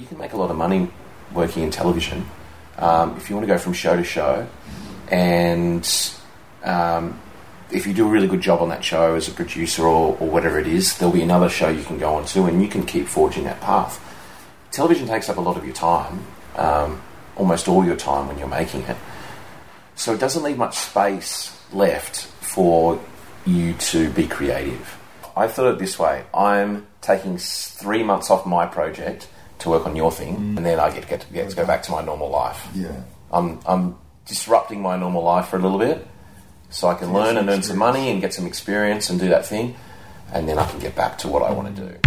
You can make a lot of money working in television um, if you want to go from show to show, and um, if you do a really good job on that show as a producer or, or whatever it is, there'll be another show you can go on to, and you can keep forging that path. Television takes up a lot of your time, um, almost all your time when you're making it. So it doesn't leave much space left for you to be creative. I thought it this way I'm taking three months off my project to work on your thing, mm. and then I get, get, to, get to go back to my normal life. Yeah. I'm, I'm disrupting my normal life for a little bit so I can learn and earn some money and get some experience and do that thing, and then I can get back to what I want to do.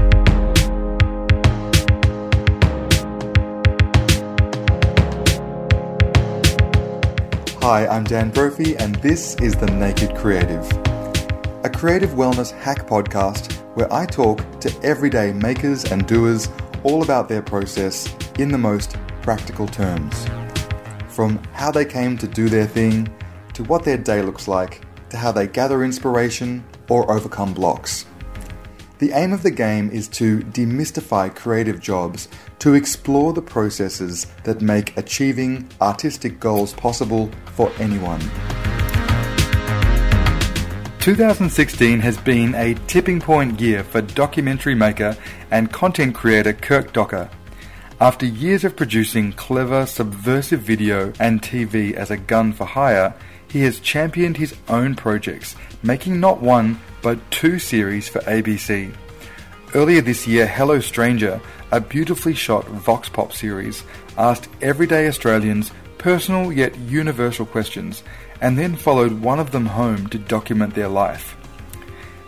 Hi, I'm Dan Brophy, and this is The Naked Creative, a creative wellness hack podcast where I talk to everyday makers and doers all about their process in the most practical terms. From how they came to do their thing, to what their day looks like, to how they gather inspiration or overcome blocks. The aim of the game is to demystify creative jobs, to explore the processes that make achieving artistic goals possible for anyone. 2016 has been a tipping point year for documentary maker and content creator Kirk Docker. After years of producing clever, subversive video and TV as a gun for hire, he has championed his own projects, making not one but two series for ABC. Earlier this year, Hello Stranger, a beautifully shot Vox Pop series, asked everyday Australians personal yet universal questions, and then followed one of them home to document their life.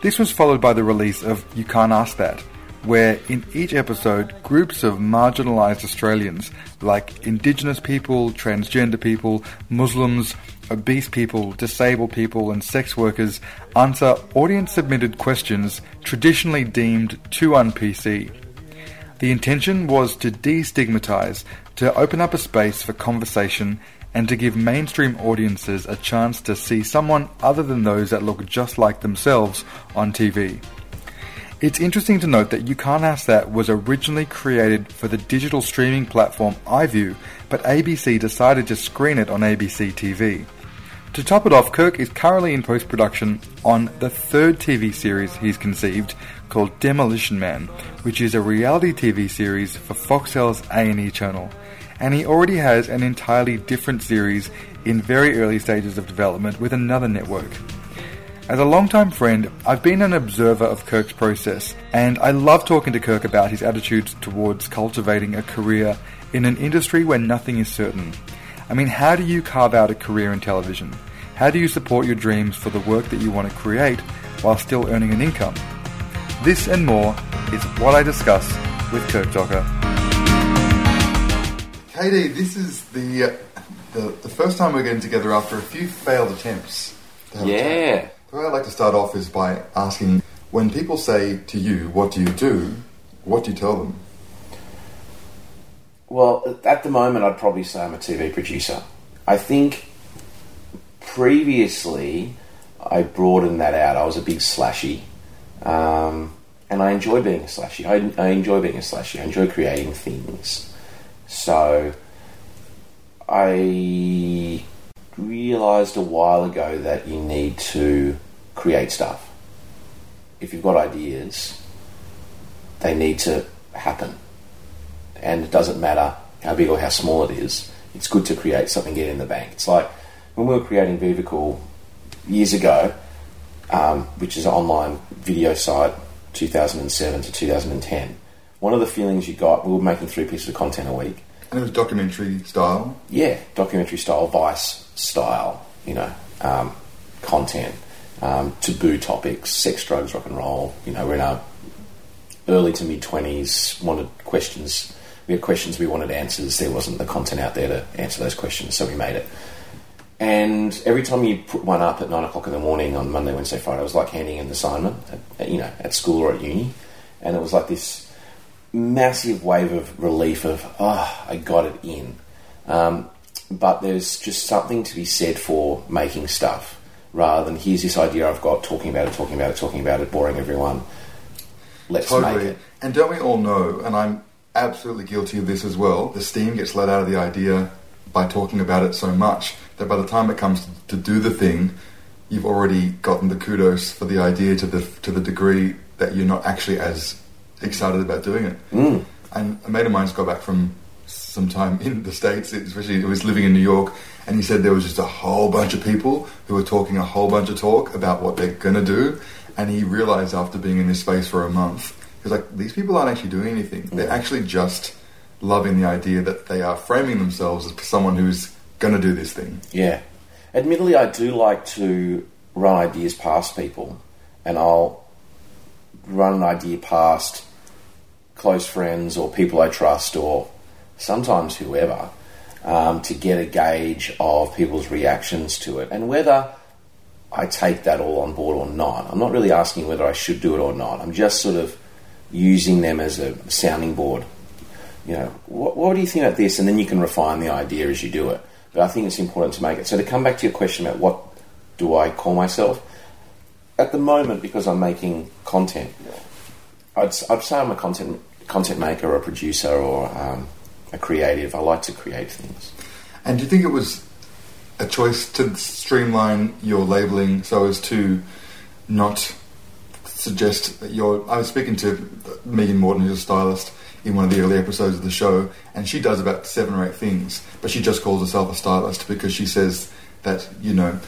This was followed by the release of You Can't Ask That, where in each episode, groups of marginalised Australians, like Indigenous people, transgender people, Muslims, obese people, disabled people, and sex workers, answer audience submitted questions traditionally deemed too un-PC. The intention was to destigmatize, to open up a space for conversation, and to give mainstream audiences a chance to see someone other than those that look just like themselves on TV. It's interesting to note that You Can't Ask That was originally created for the digital streaming platform iView, but ABC decided to screen it on ABC TV. To top it off, Kirk is currently in post production on the third TV series he's conceived called Demolition Man, which is a reality TV series for Foxtel's A&E channel. And he already has an entirely different series in very early stages of development with another network. As a longtime friend, I've been an observer of Kirk's process, and I love talking to Kirk about his attitudes towards cultivating a career in an industry where nothing is certain. I mean, how do you carve out a career in television? How do you support your dreams for the work that you want to create while still earning an income? This and more is what I discuss with Kirk Docker. Katie, this is the, uh, the the first time we're getting together after a few failed attempts. to have. Yeah. The way I'd like to start off is by asking when people say to you, What do you do? What do you tell them? Well, at the moment, I'd probably say I'm a TV producer. I think previously I broadened that out. I was a big slashy. Um, and I enjoy being a slashy. I, I enjoy being a slashy. I enjoy creating things. So I realized a while ago that you need to create stuff. If you've got ideas, they need to happen. And it doesn't matter how big or how small it is, it's good to create something, get in the bank. It's like when we were creating Vivicool years ago, um, which is an online video site, 2007 to 2010. One of the feelings you got, we were making three pieces of content a week. And it was documentary style. Yeah, documentary style, Vice style, you know, um, content, um, taboo topics, sex, drugs, rock and roll. You know, we're in our early to mid 20s, wanted questions. We had questions, we wanted answers. There wasn't the content out there to answer those questions, so we made it. And every time you put one up at nine o'clock in the morning on Monday, Wednesday, Friday, it was like handing an assignment, at, you know, at school or at uni. And it was like this massive wave of relief of, ah, I got it in. Um, but there's just something to be said for making stuff rather than here's this idea I've got, talking about it, talking about it, talking about it, boring everyone. Let's make it. And don't we all know, and I'm absolutely guilty of this as well. The steam gets let out of the idea by talking about it so much that by the time it comes to do the thing, you've already gotten the kudos for the idea to the to the degree that you're not actually as excited about doing it. Mm. And a mate of mine's got back from some time in the states, especially he was living in New York, and he said there was just a whole bunch of people who were talking a whole bunch of talk about what they're gonna do, and he realized after being in this space for a month, he was like, these people aren't actually doing anything. They're actually just loving the idea that they are framing themselves as someone who's gonna do this thing. Yeah. Admittedly, I do like to run ideas past people, and I'll run an idea past close friends or people I trust or sometimes whoever um, to get a gauge of people's reactions to it and whether I take that all on board or not. I'm not really asking whether I should do it or not. I'm just sort of using them as a sounding board. You know, what, what do you think about this? And then you can refine the idea as you do it. But I think it's important to make it. So to come back to your question about what do I call myself, at the moment, because I'm making content, I'd, I'd say I'm a content content maker or a producer or um, a creative. I like to create things. And do you think it was a choice to streamline your labeling so as to not suggest that you're. I was speaking to Megan Morton, who's a stylist, in one of the early episodes of the show, and she does about seven or eight things, but she just calls herself a stylist because she says that, you know,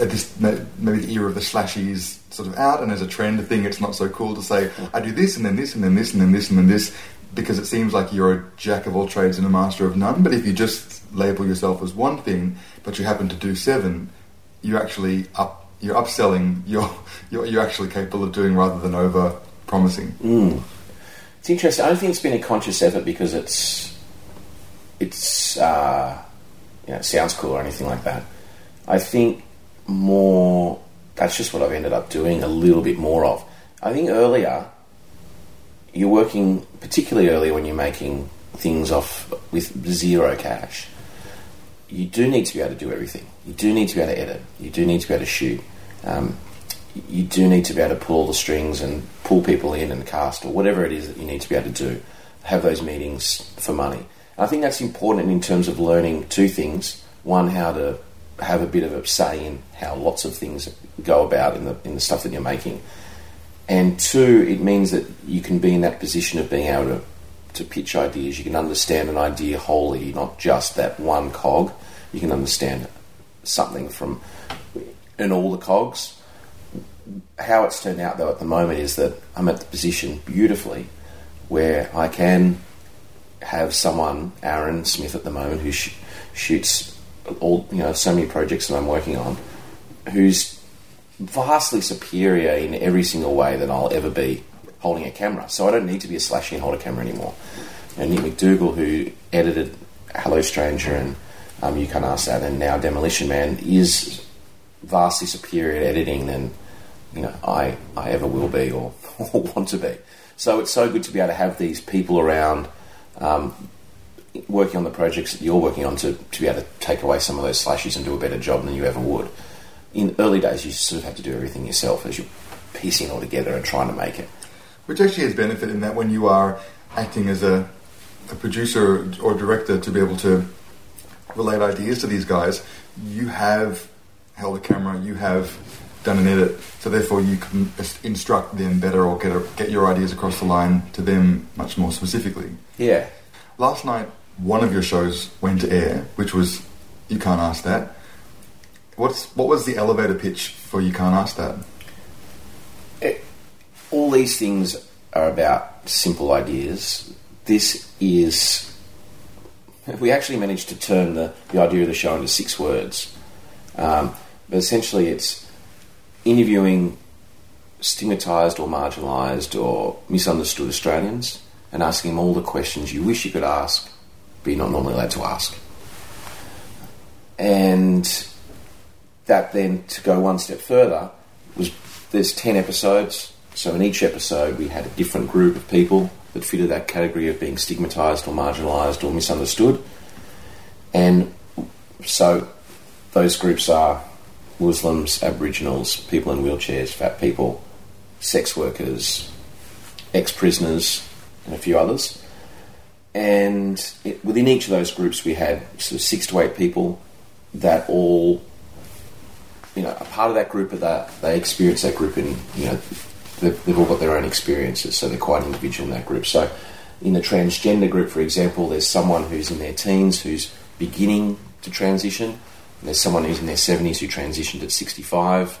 at this maybe the era of the slashies sort of out, and as a trend thing, it's not so cool to say I do this and then this and then this and then this and then this because it seems like you're a jack of all trades and a master of none. But if you just label yourself as one thing, but you happen to do seven, you actually up you're upselling. You're you're, you're actually capable of doing rather than over promising. Mm. It's interesting. I don't think it's been a conscious effort because it's it's uh, you know it sounds cool or anything like that. I think more that's just what I've ended up doing a little bit more of. I think earlier you're working particularly early when you're making things off with zero cash. You do need to be able to do everything. You do need to be able to edit. You do need to be able to shoot. Um, you do need to be able to pull the strings and pull people in and cast or whatever it is that you need to be able to do. Have those meetings for money. And I think that's important in terms of learning two things. One, how to have a bit of a say in how lots of things go about in the in the stuff that you're making. And two, it means that you can be in that position of being able to, to pitch ideas. You can understand an idea wholly, not just that one cog. You can understand something from in all the cogs. How it's turned out, though, at the moment is that I'm at the position beautifully where I can have someone, Aaron Smith, at the moment, who sh- shoots all you know so many projects that I'm working on, who's vastly superior in every single way that I'll ever be holding a camera. So I don't need to be a slashy and hold a camera anymore. And Nick McDougall, who edited Hello Stranger and um, You Can't Ask That, and now Demolition Man, is vastly superior at editing than you know I, I ever will be or, or want to be. So it's so good to be able to have these people around um, working on the projects that you're working on to, to be able to take away some of those slashes and do a better job than you ever would. In early days, you sort of have to do everything yourself as you're piecing it all together and trying to make it. Which actually has benefit in that when you are acting as a, a producer or director to be able to relate ideas to these guys, you have held a camera, you have done an edit, so therefore you can instruct them better or get a, get your ideas across the line to them much more specifically. Yeah. Last night, one of your shows went to air, which was You Can't Ask That. What's what was the elevator pitch for You Can't Ask That? It, all these things are about simple ideas. This is. We actually managed to turn the, the idea of the show into six words. Um, but essentially, it's interviewing stigmatised or marginalised or misunderstood Australians and asking them all the questions you wish you could ask, but you're not normally allowed to ask. And that then, to go one step further, was there's 10 episodes. So in each episode, we had a different group of people that fitted that category of being stigmatised or marginalised or misunderstood. And so those groups are Muslims, Aboriginals, people in wheelchairs, fat people, sex workers, ex prisoners, and a few others. and it, within each of those groups, we had sort of six to eight people that all, you know, a part of that group that they experience that group in, you know, they've, they've all got their own experiences, so they're quite individual in that group. So, in the transgender group, for example, there's someone who's in their teens who's beginning to transition. There's someone who's in their 70s who transitioned at 65,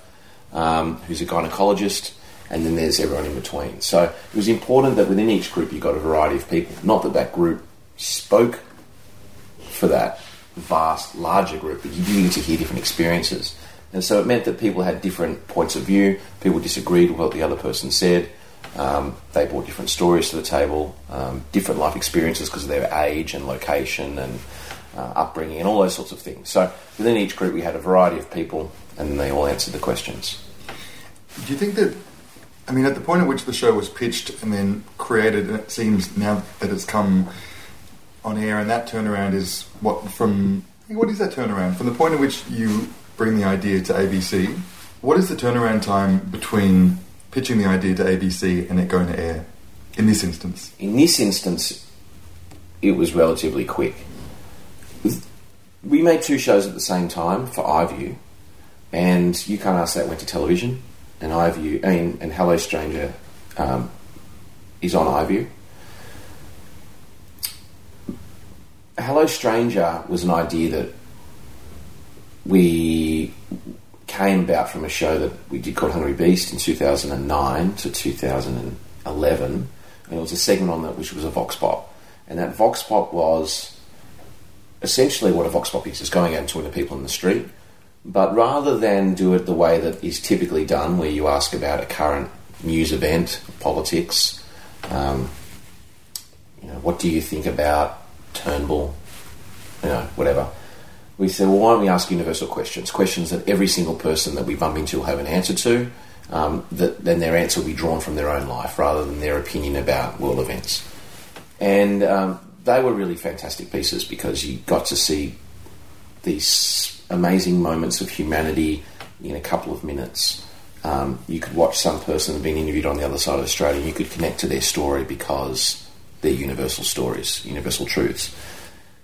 um, who's a gynecologist and then there's everyone in between. So it was important that within each group you got a variety of people. Not that that group spoke for that vast, larger group, but you needed to hear different experiences. And so it meant that people had different points of view, people disagreed with what the other person said, um, they brought different stories to the table, um, different life experiences because of their age and location and uh, upbringing and all those sorts of things. So within each group we had a variety of people and they all answered the questions. Do you think that I mean, at the point at which the show was pitched and then created, and it seems now that it's come on air, and that turnaround is what from what is that turnaround from the point at which you bring the idea to ABC? What is the turnaround time between pitching the idea to ABC and it going to air? In this instance, in this instance, it was relatively quick. We made two shows at the same time for iView, and you can't ask that went to television and iView, and, and Hello Stranger um, is on iView. Hello Stranger was an idea that we came about from a show that we did called Hungry Beast in 2009 to 2011, and it was a segment on that which was a vox pop, and that vox pop was essentially what a vox pop is: is going out and talking to people in the street. But rather than do it the way that is typically done, where you ask about a current news event, politics, um, you know, what do you think about Turnbull, you know, whatever. We said, well, why don't we ask universal questions? Questions that every single person that we bump into will have an answer to. Um, that then their answer will be drawn from their own life rather than their opinion about world events. And um, they were really fantastic pieces because you got to see these amazing moments of humanity in a couple of minutes. Um, you could watch some person being interviewed on the other side of Australia and you could connect to their story because they're universal stories, universal truths.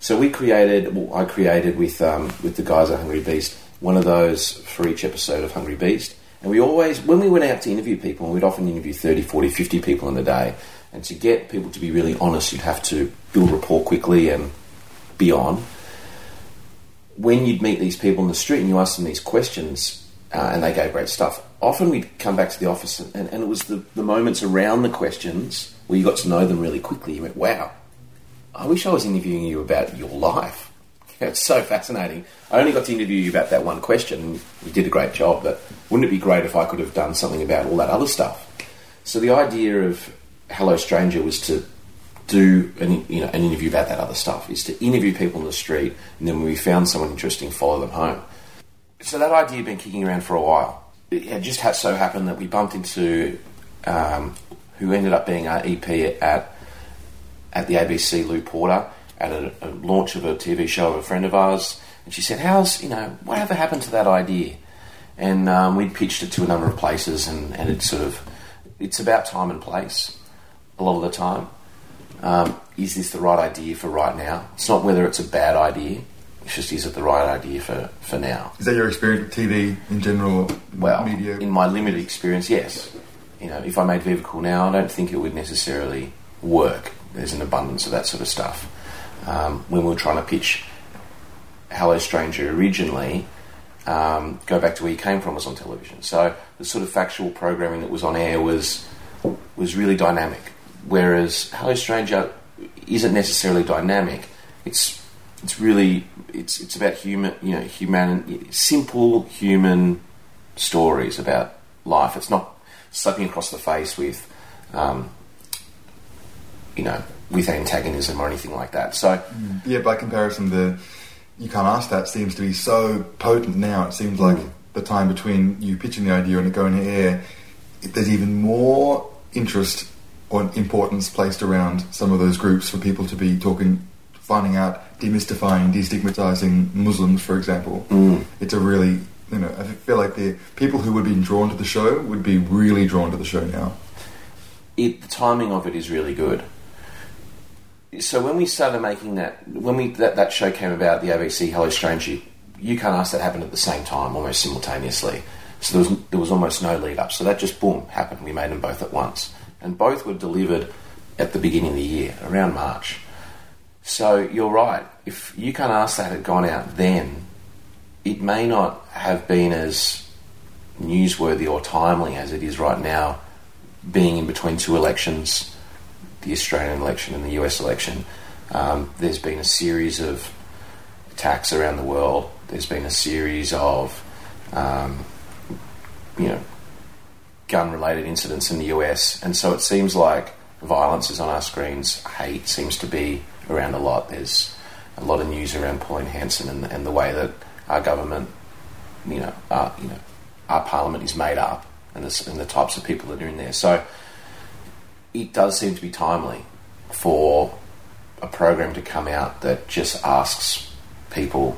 So we created, well, I created with, um, with the guys at Hungry Beast, one of those for each episode of Hungry Beast. And we always, when we went out to interview people, we'd often interview 30, 40, 50 people in a day. And to get people to be really honest, you'd have to build rapport quickly and be on when you'd meet these people in the street and you ask them these questions, uh, and they gave great stuff, often we'd come back to the office and, and, it was the, the moments around the questions where you got to know them really quickly. You went, wow, I wish I was interviewing you about your life. it's so fascinating. I only got to interview you about that one question. You did a great job, but wouldn't it be great if I could have done something about all that other stuff? So the idea of Hello Stranger was to do an, you know, an interview about that other stuff, is to interview people in the street, and then when we found someone interesting, follow them home. So that idea had been kicking around for a while. It just so happened that we bumped into um, who ended up being our EP at at the ABC, Lou Porter, at a, a, launch of a TV show of a friend of ours, and she said, "How's you know whatever happened to that idea?" And um, we'd pitched it to a number of places, and, and it's sort of it's about time and place a lot of the time. Um, is this the right idea for right now? It's not whether it's a bad idea. It's just is it the right idea for, for now? Is that your experience with TV in general? Well, media? in my limited experience, yes. You know, if I made Vivicool now, I don't think it would necessarily work. There's an abundance of that sort of stuff. Um, when we were trying to pitch Hello Stranger originally, um, go back to where you came from was on television. So the sort of factual programming that was on air was was really dynamic. Whereas Hello Stranger isn't necessarily dynamic. It's it's really it's it's about human you know human simple human stories about life. It's not slapping across the face with um, you know with antagonism or anything like that. So mm. yeah, by comparison, the you can't ask that seems to be so potent now. It seems like mm. the time between you pitching the idea and it going to air, there's even more interest or importance placed around some of those groups for people to be talking, finding out, demystifying, destigmatizing Muslims, for example. Mm. It's a really, you know, I feel like the people who would be drawn to the show would be really drawn to the show now. It, the timing of it is really good. So when we started making that, when we that, that show came about, the ABC Hello Stranger, you can't ask that happened at the same time, almost simultaneously. So there was there was almost no lead up. So that just boom happened. We made them both at once, and both were delivered at the beginning of the year, around March. So you're right. If you can't ask that had gone out then, it may not have been as newsworthy or timely as it is right now, being in between two elections, the Australian election and the US election. Um, there's been a series of attacks around the world. There's been a series of, um, you know, gun-related incidents in the US, and so it seems like violence is on our screens. Hate seems to be around a lot. There's a lot of news around Pauline Hanson and, and the way that our government, you know, our, you know, our parliament is made up, and the, and the types of people that are in there. So it does seem to be timely for a program to come out that just asks people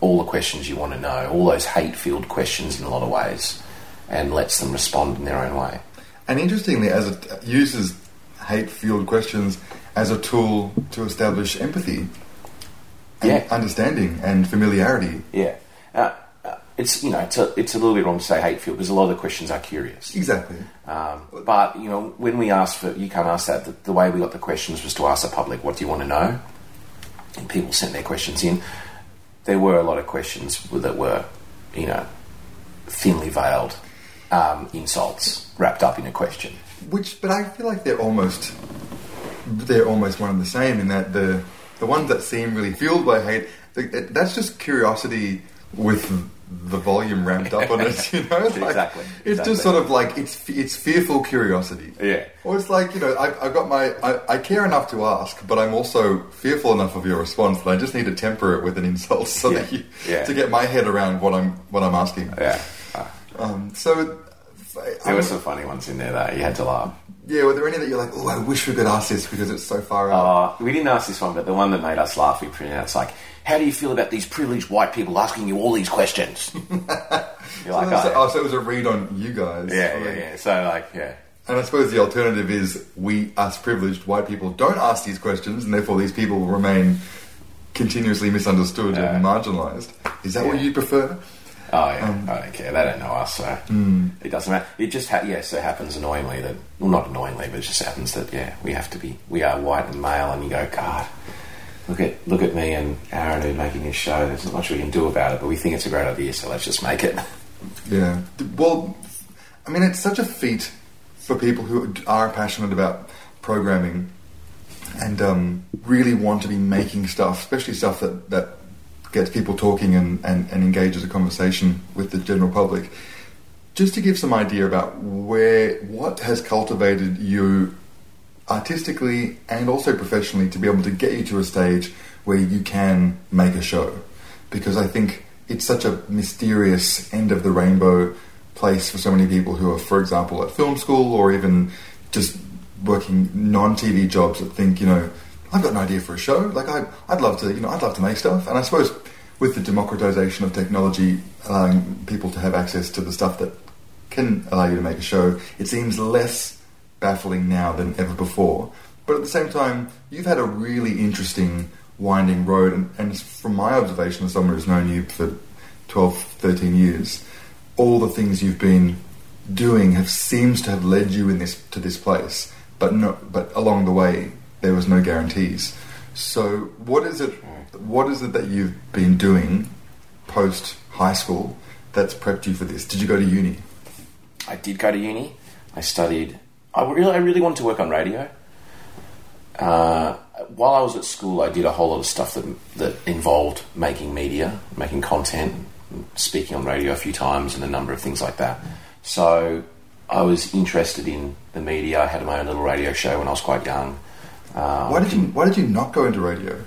all the questions you want to know, all those hate-filled questions in a lot of ways, and lets them respond in their own way. And interestingly, as it uses hate-filled questions as a tool to establish empathy, and Yeah. understanding, and familiarity. Yeah, uh, it's you know it's a it's a little bit wrong to say hate-filled because a lot of the questions are curious. Exactly. Um, but you know, when we asked for, you can't ask that. The, the way we got the questions was to ask the public, "What do you want to know?" And people sent their questions in. There were a lot of questions that were, you know, thinly veiled um, insults wrapped up in a question. Which, but I feel like they're almost they're almost one and the same in that the the ones that seem really fueled by hate, that's just curiosity with the volume ramped up on it. You know, like- Exactly, It's exactly. just sort of like it's it's fearful curiosity. Yeah. Or it's like you know, I, I've got my I, I care enough to ask, but I'm also fearful enough of your response that I just need to temper it with an insult so that you yeah. to get my head around what I'm what I'm asking. Yeah, Um, so. there were some funny ones in there that you had to laugh. Yeah, were there any that you're like, oh, I wish we could ask this because it's so far out? Uh, we didn't ask this one, but the one that made us laugh, we printed out. It's like, how do you feel about these privileged white people asking you all these questions? You're like, so, oh, oh, so it was a read on you guys. yeah, yeah, yeah. So like, yeah, And I suppose the alternative is we, us privileged white people, don't ask these questions, and therefore these people will remain continuously misunderstood Yeah. and marginalised. Is that what you prefer? Oh yeah, I don't care. They don't know us, so it doesn't matter. It just ha- yes, it happens annoyingly that well, not annoyingly, but it just happens that yeah, we have to be we are white and male, and you go, God, look at look at me and Aaron who are making this show. There's not much we can do about it, but we think it's a great idea, so let's just make it. Yeah. Well, I mean, it's such a feat for people who are passionate about programming and um, really want to be making stuff, especially stuff that, that gets people talking and, and, and engages a conversation with the general public. Just to give some idea about where what has cultivated you artistically and also professionally to be able to get you to a stage where you can make a show. Because I think it's such a mysterious end of the rainbow place for so many people who are, for example, at film school or even just working non-TV jobs that think, you know, I've got an idea for a show. Like I, I'd love to, you know, I'd love to make stuff. And I suppose with the democratization of technology, allowing people to have access to the stuff that can allow you to make a show, it seems less baffling now than ever before. But at the same time, you've had a really interesting winding road, and, and from my observation as someone who's known you for 12, 13 years, all the things you've been doing have seems to have led you in this to this place. But no, but along the way, there was no guarantees. So, what is it? What is it that you've been doing post high school that's prepped you for this? Did you go to uni? I did go to uni. I studied. I really, I really wanted to work on radio. Uh, while I was at school, I did a whole lot of stuff that that involved making media, making content, speaking on radio a few times, and a number of things like that. So I was interested in the media. I had my own little radio show when I was quite young. Uh, Why did you Why did you not go into radio?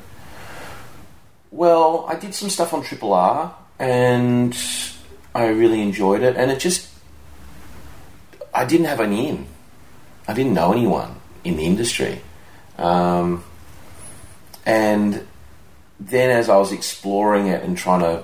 Well, I did some stuff on Triple R, and I really enjoyed it. And it just, I didn't have any in. I didn't know anyone in the industry, um, and then as I was exploring it and trying to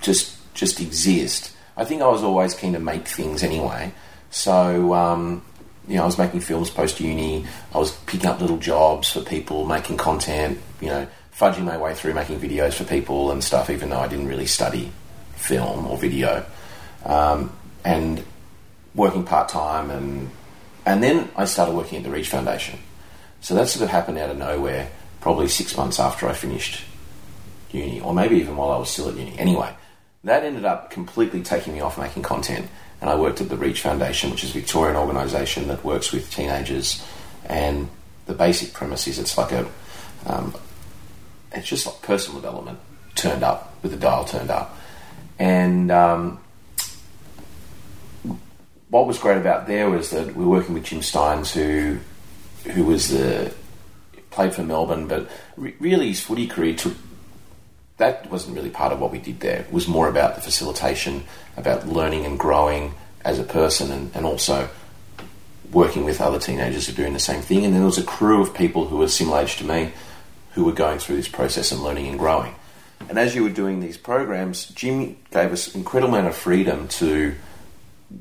just just exist, I think I was always keen to make things anyway. So um, you know, I was making films post uni. I was picking up little jobs for people, making content. You know, fudging my way through making videos for people and stuff. Even though I didn't really study film or video, um, and working part time, and and then I started working at the Reach Foundation. So that sort of happened out of nowhere. Probably six months after I finished uni, or maybe even while I was still at uni. Anyway, that ended up completely taking me off making content and I worked at the Reach Foundation, which is a Victorian organisation that works with teenagers. And the basic premise is it's like a, um, it's just like personal development turned up with the dial turned up. And um, what was great about there was that we were working with Jim Stynes, who who was the played for Melbourne, but re- really his footy career took that wasn't really part of what we did there. It was more about the facilitation, about learning and growing as a person, and, and also working with other teenagers who are doing the same thing. And then there was a crew of people who were similar age to me who were going through this process and learning and growing. And as you were doing these programs, Jim gave us incredible amount of freedom to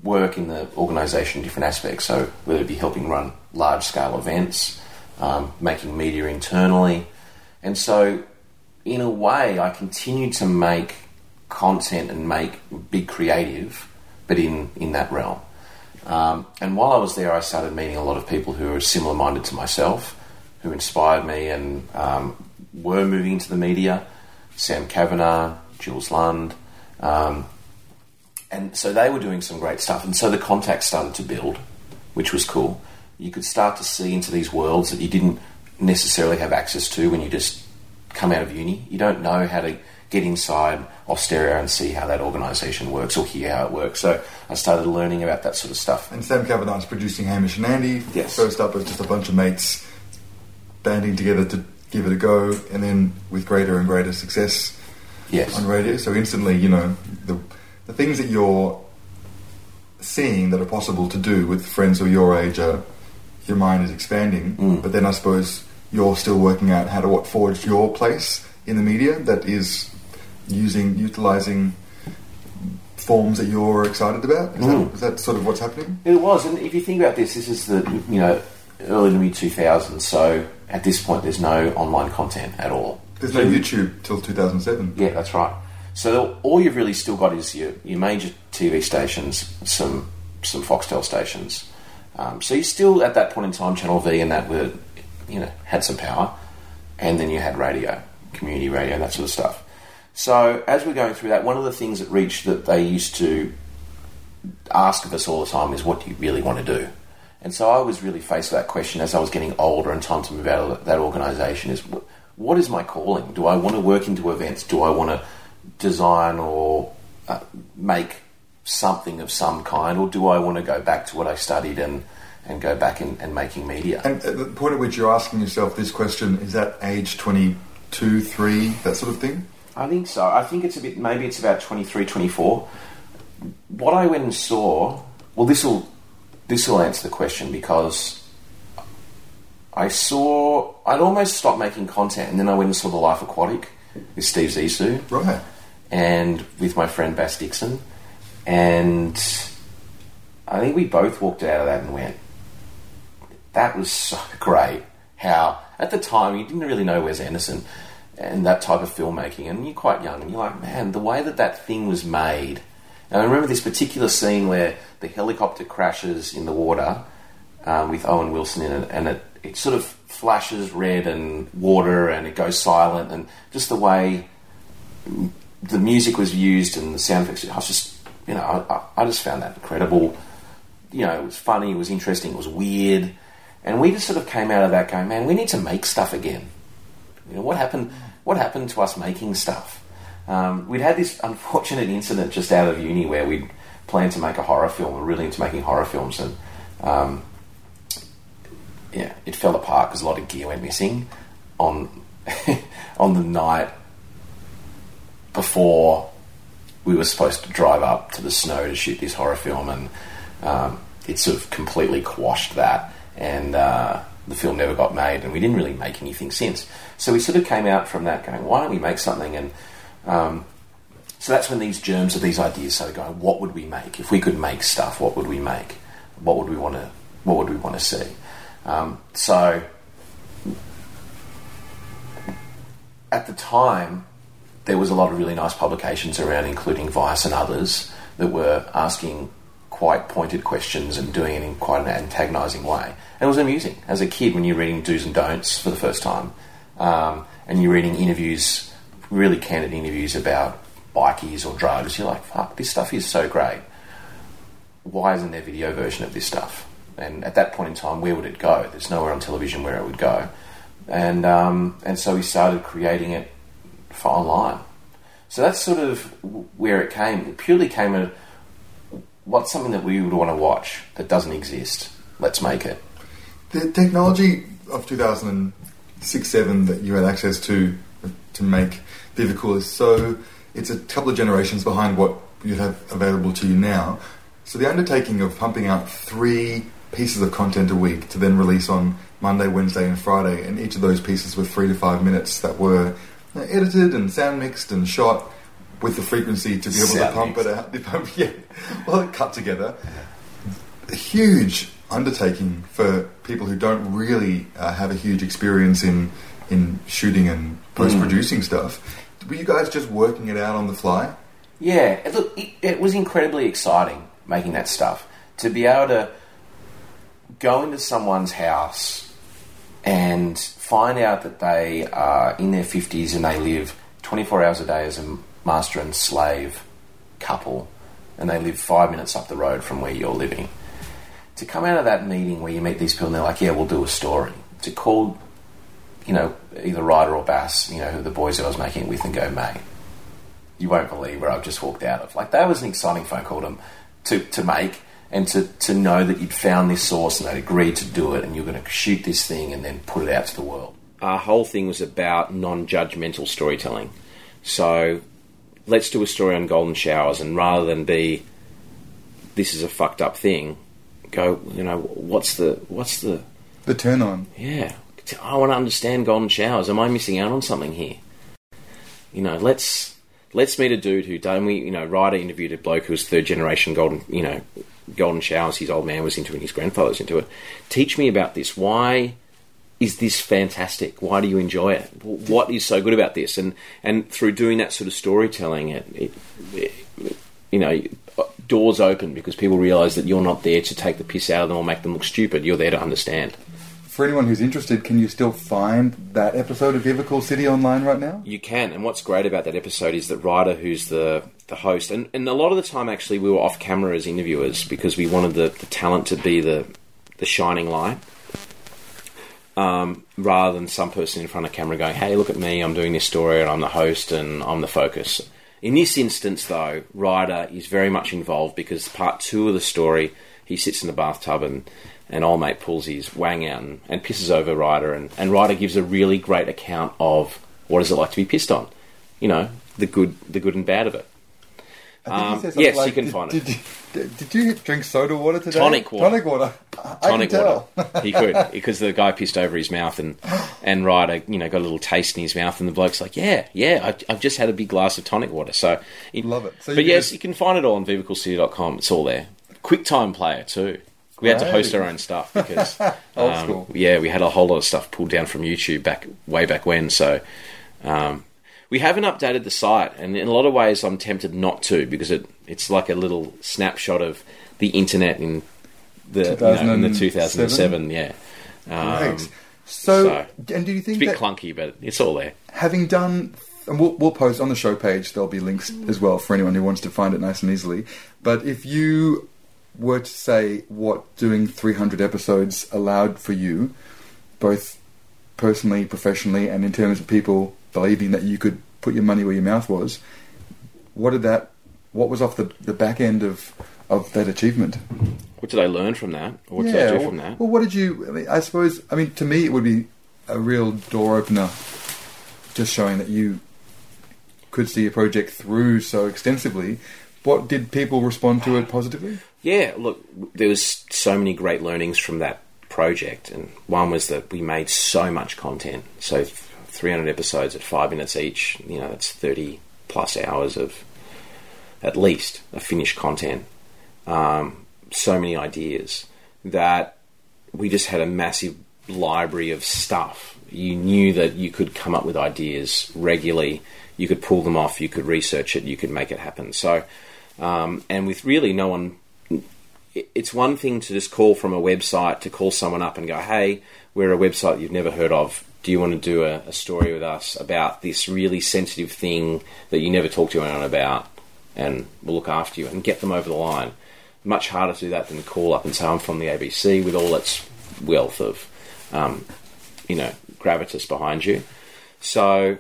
work in the organisation in different aspects. So whether it be helping run large scale events, um, making media internally, and so in a way, I continued to make content and make big creative, but in, in that realm. Um, and while I was there, I started meeting a lot of people who were similar minded to myself, who inspired me and um, were moving into the media. Sam Kavanagh, Jules Lund. Um, and so they were doing some great stuff. And so the contacts started to build, which was cool. You could start to see into these worlds that you didn't necessarily have access to when you just come out of uni. You don't know how to get inside Austereo and see how that organisation works or hear how it works. So I started learning about that sort of stuff. And Sam Kavanagh's producing Hamish and Andy. Yes. First up was just a bunch of mates banding together to give it a go, and then with greater and greater success yes. on radio. So instantly, you know, the, the things that you're seeing that are possible to do with friends of your age are, your mind is expanding. Mm. But then I suppose you're still working out how to what forge your place in the media that is using utilizing forms that you're excited about. Is, Mm. that, is that sort of what's happening? It was, and if you think about this, this is the you know early to mid two thousands. So at this point, there's no online content at all. There's no YouTube till 2007. Yeah, that's right. So all you've really still got is your, your major TV stations, some some Foxtel stations. Um, so you're still at that point in time, Channel V and that were you know had some power, and then you had radio, community radio, that sort of stuff. So as we're going through that, one of the things that Reach that they used to ask of us all the time is, "What do you really want to do?" And so I was really faced with that question as I was getting older and time to move out of that organisation: is what, what is my calling? Do I want to work into events? Do I want to design or uh, make something of some kind, or do I want to go back to what I studied and and go back and, and making media? And at the point at which you're asking yourself this question, is that age 22, 3, that sort of thing? I think so. I think it's a bit, maybe it's about 23, 24. What I went and saw, well, this will this will answer the question because I saw, I'd almost stopped making content and then I went and saw The Life Aquatic with Steve Zissou Right. and with my friend Bass Dixon. And I think we both walked out of that and went, that was so great. How, at the time, you didn't really know Wes Anderson and that type of filmmaking, and you're quite young, and you're like, man, the way that that thing was made. And I remember this particular scene where the helicopter crashes in the water um, with Owen Wilson in it, and it, it sort of flashes red and water, and it goes silent, and just the way the music was used and the sound effects. I was just, you know, I, I just found that incredible. You know, it was funny, it was interesting, it was weird, and we just sort of came out of that going, man, we need to make stuff again. You know, what happened? What happened to us making stuff? Um, we'd had this unfortunate incident just out of uni where we'd planned to make a horror film. We're really into making horror films, and um, yeah, it fell apart because a lot of gear went missing on on the night before we were supposed to drive up to the snow to shoot this horror film, and um, it sort of completely quashed that, and uh, the film never got made, and we didn't really make anything since. So we sort of came out from that going, why don't we make something? And um, so that's when these germs of these ideas started going. What would we make if we could make stuff? What would we make? What would we want to? what would we want to see? Um, so at the time, there was a lot of really nice publications around, including Vice and others, that were asking quite pointed questions and doing it in quite an antagonising way. And it was amusing as a kid when you're reading do's and don'ts for the first time, um, and you're reading interviews, really candid interviews about bikies or drugs. You're like, fuck, this stuff is so great. Why isn't there a video version of this stuff? And at that point in time, where would it go? There's nowhere on television where it would go. And um, and so we started creating it for online. So that's sort of where it came. It purely came a what's something that we would want to watch that doesn't exist? Let's make it. The technology of 2006 7 that you had access to to make Vivicool is so it's a couple of generations behind what you have available to you now. So the undertaking of pumping out three pieces of content a week to then release on Monday, Wednesday, and Friday, and each of those pieces were three to five minutes that were edited and sound mixed and shot with the frequency to be able to pump it out. The pump, yeah, well, cut together. A huge undertaking for people who don't really uh, have a huge experience in in shooting and post producing mm. stuff. Were you guys just working it out on the fly? Yeah, look, it, it was incredibly exciting making that stuff to be able to go into someone's house and find out that they are in their 50s and they live 24 hours a day as a master and slave couple and they live five minutes up the road from where you're living. To come out of that meeting where you meet these people and they're like, yeah, we'll do a story. To call, you know, either Ryder or Bass, you know, who the boys that I was making it with and go, mate, you won't believe where I've just walked out of. Like, that was an exciting phone call to, to, to make and to, to know that you'd found this source and they'd agreed to do it and you're going to shoot this thing and then put it out to the world. Our whole thing was about non judgmental storytelling. So let's do a story on golden showers and rather than be this is a fucked up thing, go, you know, what's the what's the the turn on? Yeah. I want to understand golden showers. Am I missing out on something here? You know, let's let's meet a dude who done we you know Ryder interviewed a bloke who was third generation golden you know golden showers his old man was into and his grandfather was into it. Teach me about this. Why is this fantastic? Why do you enjoy it? What is so good about this? And and through doing that sort of storytelling, it, it, it you know doors open because people realise that you're not there to take the piss out of them or make them look stupid. You're there to understand. For anyone who's interested, can you still find that episode of Vivicool City online right now? You can, and what's great about that episode is that Ryder, who's the the host, and, and a lot of the time actually we were off camera as interviewers because we wanted the, the talent to be the the shining light. Um, rather than some person in front of camera going, "Hey, look at me! I'm doing this story, and I'm the host, and I'm the focus." In this instance, though, Ryder is very much involved because part two of the story, he sits in the bathtub and and old mate pulls his wang out and, and pisses over Ryder, and, and Ryder gives a really great account of what is it like to be pissed on, you know, the good the good and bad of it. Um, yes, like, you can did, find did, it. Did, did, you drink soda water today? Tonic water. Tonic water. I Tonic water. he could because the guy pissed over his mouth and and Ryder, you know, got a little taste in his mouth, and the bloke's like, "Yeah, yeah, I've, I've just had a big glass of tonic water." So it, love it. So but yes, just... you can find it all on vivicoolcity.com. It's all there. QuickTime player too. We had to host our own stuff because um, yeah, we had a whole lot of stuff pulled down from YouTube back way back when. So um, we haven't updated the site, and in a lot of ways, I'm tempted not to because it it's like a little snapshot of the internet in the you know, in the 2007. Yeah. Um, so, so, and do you think it's a bit clunky, but it's all there? Having done, and we'll, we'll post on the show page. There'll be links as well for anyone who wants to find it nice and easily. But if you were to say what doing 300 episodes allowed for you, both personally, professionally, and in terms of people believing that you could put your money where your mouth was. What did that? What was off the, the back end of of that achievement? What did I learn from that? Or what yeah, did I do from that? Well, what did you? I mean, I suppose. I mean, to me, it would be a real door opener, just showing that you could see a project through so extensively. What did people respond to it positively? Yeah, look, there was so many great learnings from that project, and one was that we made so much content. So 300 episodes at five minutes each, you know, that's 30 plus hours of, at least, of finished content. Um, so many ideas that we just had a massive library of stuff. You knew that you could come up with ideas regularly. You could pull them off. You could research it. You could make it happen. So, um, and with really no one, it's one thing to just call from a website to call someone up and go, "Hey, we're a website you've never heard of. Do you want to do a, a story with us about this really sensitive thing that you never talk to anyone about?" And we'll look after you and get them over the line. Much harder to do that than to call up and say, "I'm from the ABC," with all its wealth of, um, you know, gravitas behind you. So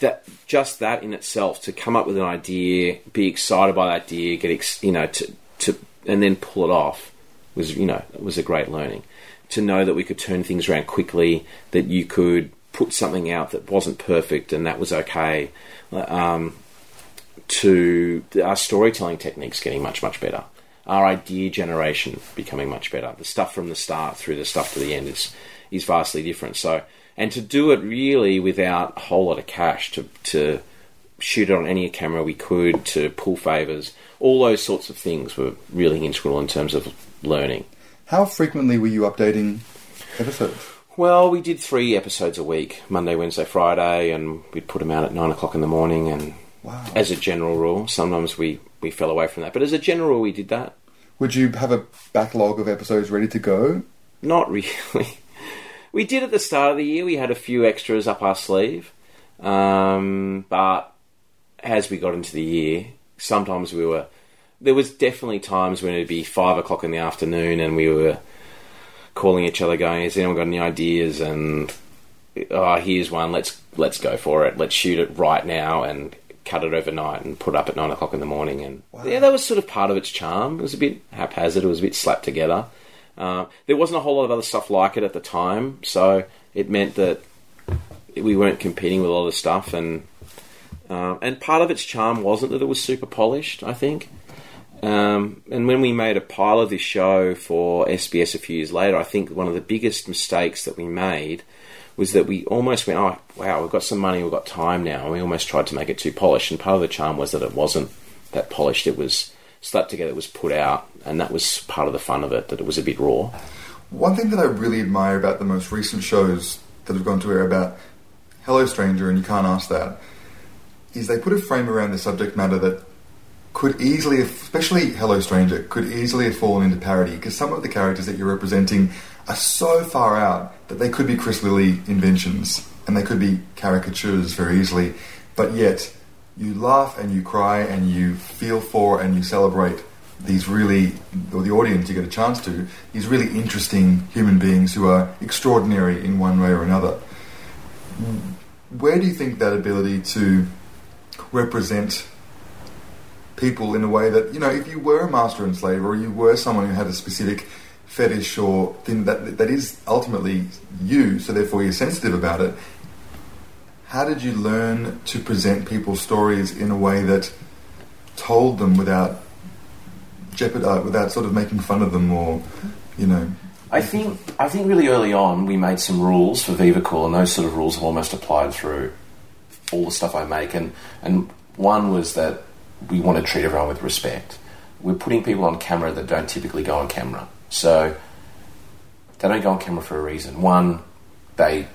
that just that in itself to come up with an idea, be excited by that idea, get ex, you know to to and then pull it off was you know was a great learning. To know that we could turn things around quickly, that you could put something out that wasn't perfect and that was okay. Um, to our storytelling techniques getting much much better. Our idea generation becoming much better. The stuff from the start through the stuff to the end is is vastly different. So and to do it really without a whole lot of cash to to shoot it on any camera we could to pull favors all those sorts of things were really integral in terms of learning how frequently were you updating episodes well we did three episodes a week monday wednesday friday and we'd put them out at nine o'clock in the morning and wow. as a general rule sometimes we we fell away from that but as a general rule we did that would you have a backlog of episodes ready to go not really we did at the start of the year. We had a few extras up our sleeve, um, but as we got into the year, sometimes we were. There was definitely times when it'd be five o'clock in the afternoon, and we were calling each other, going, "Has anyone got any ideas?" And oh, here's one. Let's let's go for it. Let's shoot it right now and cut it overnight and put it up at nine o'clock in the morning. And wow. yeah, that was sort of part of its charm. It was a bit haphazard. It was a bit slapped together. Uh, there wasn't a whole lot of other stuff like it at the time, so it meant that we weren't competing with a lot of stuff, and uh, and part of its charm wasn't that it was super polished. I think, um, and when we made a pile of this show for SBS a few years later, I think one of the biggest mistakes that we made was that we almost went, oh wow, we've got some money, we've got time now, and we almost tried to make it too polished. And part of the charm was that it wasn't that polished; it was slapped together, it was put out, and that was part of the fun of it, that it was a bit raw. One thing that I really admire about the most recent shows that have gone to air about Hello Stranger, and you can't ask that, is they put a frame around the subject matter that could easily, especially Hello Stranger, could easily have fallen into parody because some of the characters that you're representing are so far out that they could be Chris Lilley inventions and they could be caricatures very easily, but yet you laugh and you cry and you feel for and you celebrate these really, or the audience you get a chance to, these really interesting human beings who are extraordinary in one way or another. Where do you think that ability to represent people in a way that, you know, if you were a master and slave or you were someone who had a specific fetish or thing that, that is ultimately you, so therefore you're sensitive about it, how did you learn to present people's stories in a way that told them without jeopardize, uh, without sort of making fun of them or, you know? I think I think really early on we made some rules for Vivicool, and those sort of rules have almost applied through all the stuff I make. And and one was that we want to treat everyone with respect. We're putting people on camera that don't typically go on camera, so they don't go on camera for a reason. One, they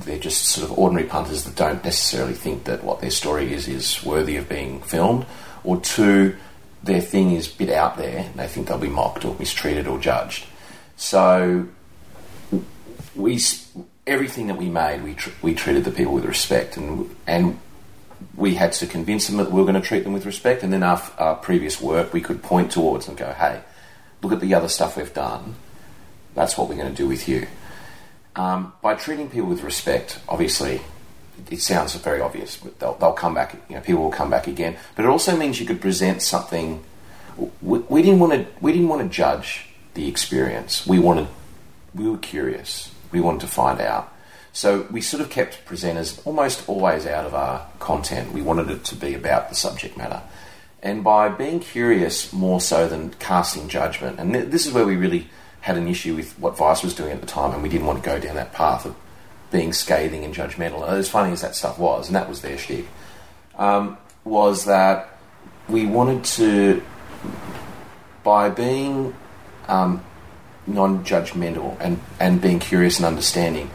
they're just sort of ordinary punters that don't necessarily think that what their story is is worthy of being filmed, or two, their thing is a bit out there and they think they'll be mocked or mistreated or judged. So we everything that we made, we tr- we treated the people with respect, and and we had to convince them that we were going to treat them with respect. And then our, our previous work, we could point towards and go, "Hey, look at the other stuff we've done. That's what we're going to do with you." Um, by treating people with respect, obviously, it sounds very obvious, but they'll, they'll come back. You know, people will come back again. But it also means you could present something. We, we didn't want to. We didn't want to judge the experience. We wanted. We were curious. We wanted to find out. So we sort of kept presenters almost always out of our content. We wanted it to be about the subject matter. And by being curious more so than casting judgment, and th- this is where we really had an issue with what Vice was doing at the time, and we didn't want to go down that path of being scathing and judgmental. And as funny as that stuff was, and that was their shtick, um, was that we wanted to, by being um, non-judgmental and and being curious and understanding,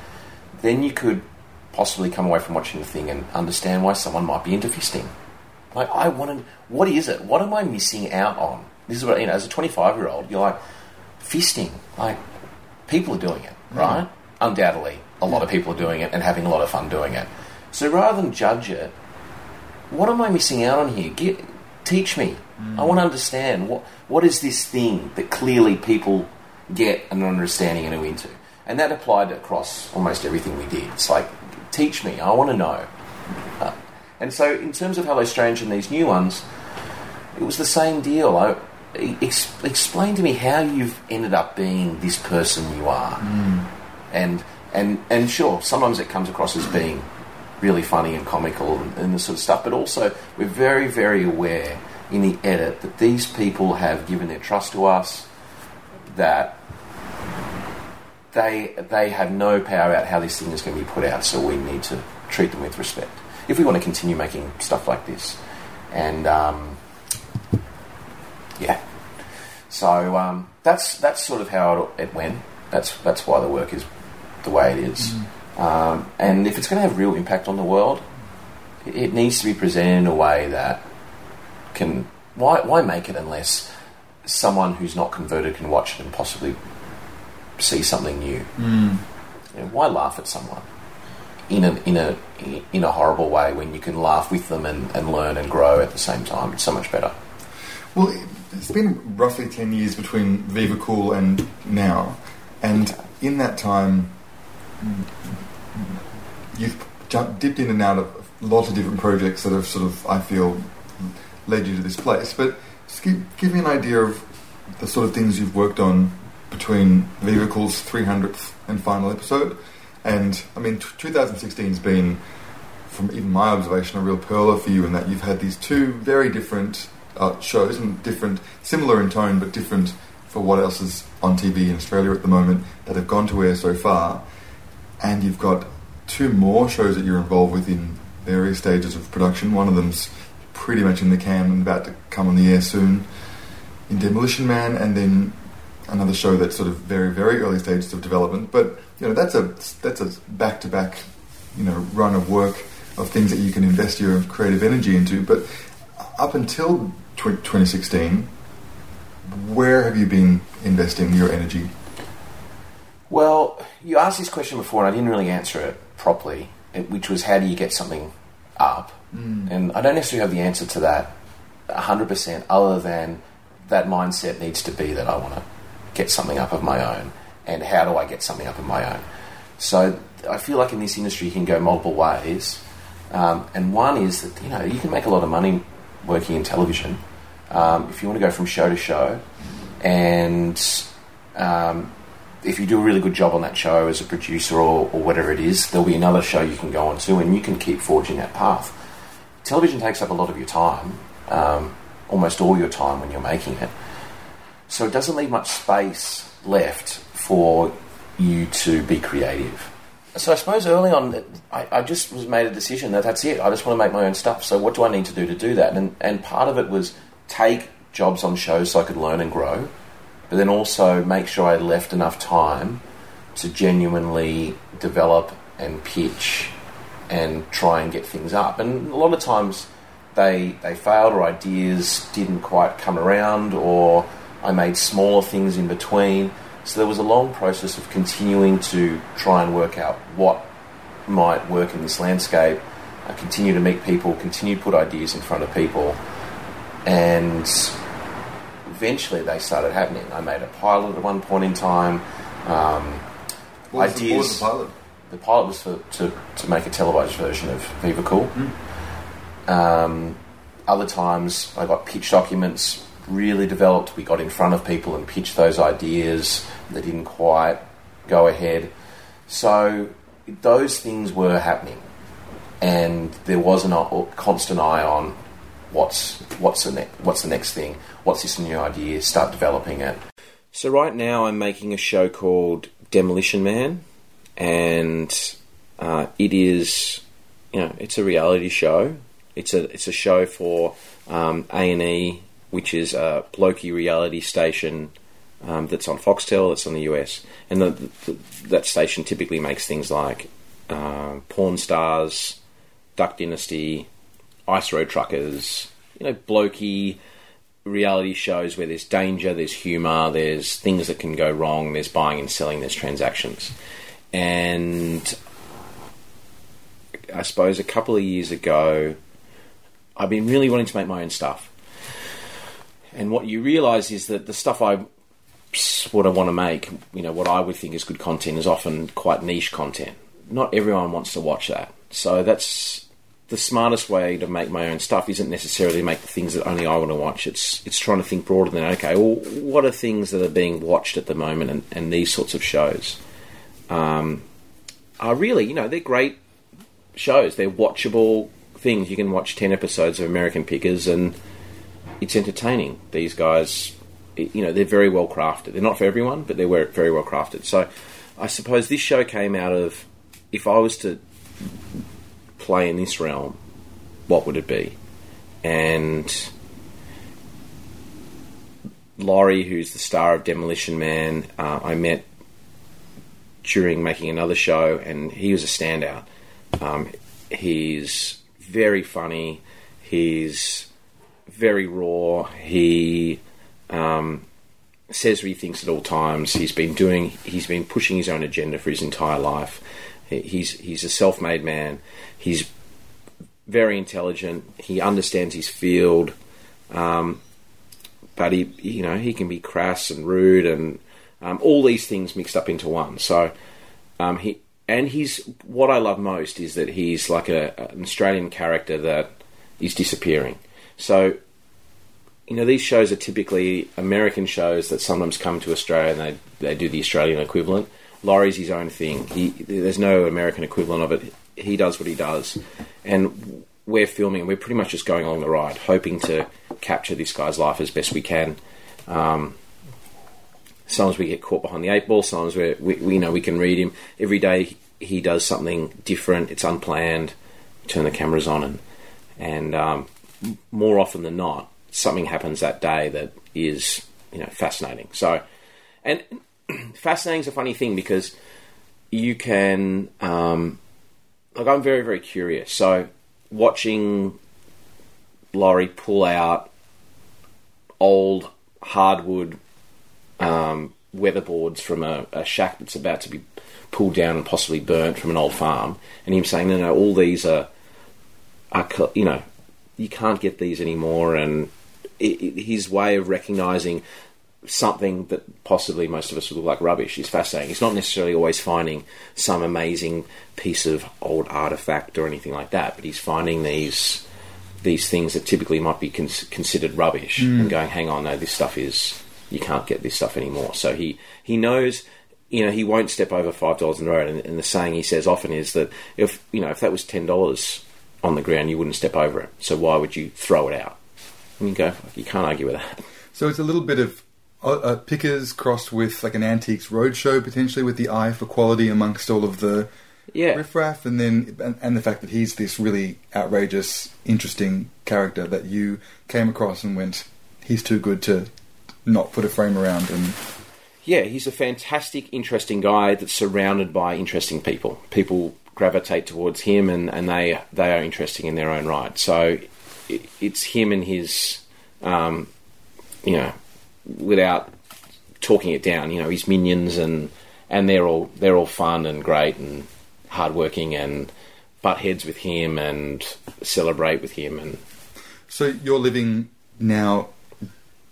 then you could possibly come away from watching the thing and understand why someone might be into fisting. Like I wanted, what is it? What am I missing out on? This is what you know. As a 25 year old, you're like fisting. Like people are doing it, mm. right? Undoubtedly, a lot of people are doing it and having a lot of fun doing it. So rather than judge it, what am I missing out on here? Get, teach me. Mm. I want to understand what what is this thing that clearly people get an understanding and are into. And that applied across almost everything we did. It's like, teach me. I want to know. Uh, and so, in terms of Hello Strange and these new ones, it was the same deal. I, ex, explain to me how you've ended up being this person you are. And and and sure, sometimes it comes across as being really funny and comical and, and this sort of stuff. But also, we're very very aware in the edit that these people have given their trust to us. That they they have no power about how this thing is going to be put out, so we need to treat them with respect if we want to continue making stuff like this. And um, yeah, so um, that's that's sort of how it, it went. That's that's why the work is the way it is. Um, and if it's going to have real impact on the world, it, it needs to be presented in a way that can. Why why make it unless someone who's not converted can watch it and possibly see something new? Mm. You know, why laugh at someone in a in a in a horrible way when you can laugh with them and, and learn and grow at the same time? It's so much better. Well, it- it's been roughly 10 years between Vivicool and now. And in that time, you've dipped in and out of lots of different projects that have sort of, I feel, led you to this place. But just give, give me an idea of the sort of things you've worked on between Vivicool's 300th and final episode. And, I mean, t- 2016 has been from even my observation, a real pearler for you in that you've had these two very different uh, shows and different, similar in tone, but different for what else is on TV in Australia at the moment that have gone to air so far. And you've got two more shows that you're involved with in various stages of production. One of them's pretty much in the can and about to come on the air soon in Demolition Man, and then another show that's sort of very, very early stages of development. But you know, that's a that's a back to back, you know, run of work of things that you can invest your creative energy into. But up until tw- 2016, where have you been investing your energy? Well, you asked this question before, and I didn't really answer it properly, which was how do you get something up? Mm. And I don't necessarily have the answer to that 100%, other than that mindset needs to be that I want to get something up of my own. And how do I get something up of my own? So I feel like in this industry you can go multiple ways. Um, and one is that, you know, you can make a lot of money working in television. Um, if you want to go from show to show, and um, if you do a really good job on that show as a producer or, or whatever it is, there'll be another show you can go on to and you can keep forging that path. Television takes up a lot of your time, um, almost all your time when you're making it. So it doesn't leave much space left for you to be creative. So I suppose early on, I, I just was made a decision that that's it. I just want to make my own stuff. So what do I need to do to do that? And and part of it was take jobs on shows so I could learn and grow, but then also make sure I left enough time to genuinely develop and pitch and try and get things up. And a lot of times they they failed or ideas didn't quite come around or I made smaller things in between. So there was a long process of continuing to try and work out what might work in this landscape, I continue to meet people, continue to put ideas in front of people, and eventually they started happening. I made a pilot at one point in time. Um, What was, the, Ideas- the pilot? the pilot was for, to, to make a televised version of Vivicool. Um, other times I got pitch documents really developed. We got in front of people and pitched those ideas that didn't quite go ahead. So those things were happening, and there was a constant eye on what's what's the next what's the next thing, what's this new idea, start developing it. So right now I'm making a show called Demolition Man, and uh, it is you know it's a reality show. It's a it's a show for um, A and E, which is a blokey reality station um, that's on Foxtel, that's on the US, and the, the, that station typically makes things like uh, Pawn Stars, Duck Dynasty, Ice Road Truckers, you know, blokey reality shows where there's danger, there's humour, there's things that can go wrong, there's buying and selling, there's transactions. And I suppose a couple of years ago, I've been really wanting to make my own stuff. And what you realise is that the stuff I what I want to make, you know, what I would think is good content is often quite niche content. Not everyone wants to watch that. So that's the smartest way to make my own stuff isn't necessarily make the things that only I want to watch. It's it's trying to think broader than okay, well, what are things that are being watched at the moment, and, and these sorts of shows um, are really, you know, they're great shows. They're watchable things. You can watch ten episodes of American Pickers, and it's entertaining. These guys, you know, they're very well crafted. They're not for everyone, but they're very well crafted. So, I suppose this show came out of if I was to play in this realm, what would it be? And Laurie, who's the star of Demolition Man, uh, I met during making another show, and he was a standout. Um, he's very funny. He's very raw. He um, says what he thinks at all times. He's been doing. He's been pushing his own agenda for his entire life. He's he's a self-made man. He's very intelligent. He understands his field, um, but he you know he can be crass and rude and um, all these things mixed up into one. So um, he and he's what I love most is that he's like a, an Australian character that is disappearing. So you know these shows are typically American shows that sometimes come to Australia and they they do the Australian equivalent. Laurie's his own thing. He, there's no American equivalent of it. He does what he does, and we're filming. We're pretty much just going along the ride, hoping to capture this guy's life as best we can. Um, sometimes we get caught behind the eight ball. Sometimes we, we, you know we can read him. Every day he does something different. It's unplanned. Turn the cameras on, and and um, more often than not, something happens that day that is you know fascinating. So, and fascinating is a funny thing because you can, um, like, I'm very, very curious. So, watching Laurie pull out old hardwood um, weatherboards from a, a, shack that's about to be pulled down and possibly burnt from an old farm, and him saying, "No, no, all these are, are you know, you can't get these anymore," and it, it, his way of recognizing something that possibly most of us would look like rubbish is fascinating. He's not necessarily always finding some amazing piece of old artifact or anything like that, but he's finding these these things that typically might be cons- considered rubbish mm. and going, "Hang on, no, this stuff is you can't get this stuff anymore." So he he knows. You know, he won't step over five dollars in the road, and, and the saying he says often is that if you know if that was ten dollars on the ground, you wouldn't step over it. So why would you throw it out? And you go, you can't argue with that. So it's a little bit of uh, pickers crossed with like an antiques roadshow potentially with the eye for quality amongst all of the yeah. riffraff and then and, and, the fact that he's this really outrageous interesting character that you came across and went he's too good to not put a frame around and yeah he's a fantastic interesting guy that's surrounded by interesting people people gravitate towards him and, and they they are interesting in their own right so it, it's him and his um, you know without talking it down. You know, his minions and and they're all they're all fun and great and hardworking and butt heads with him and celebrate with him and. So you're living now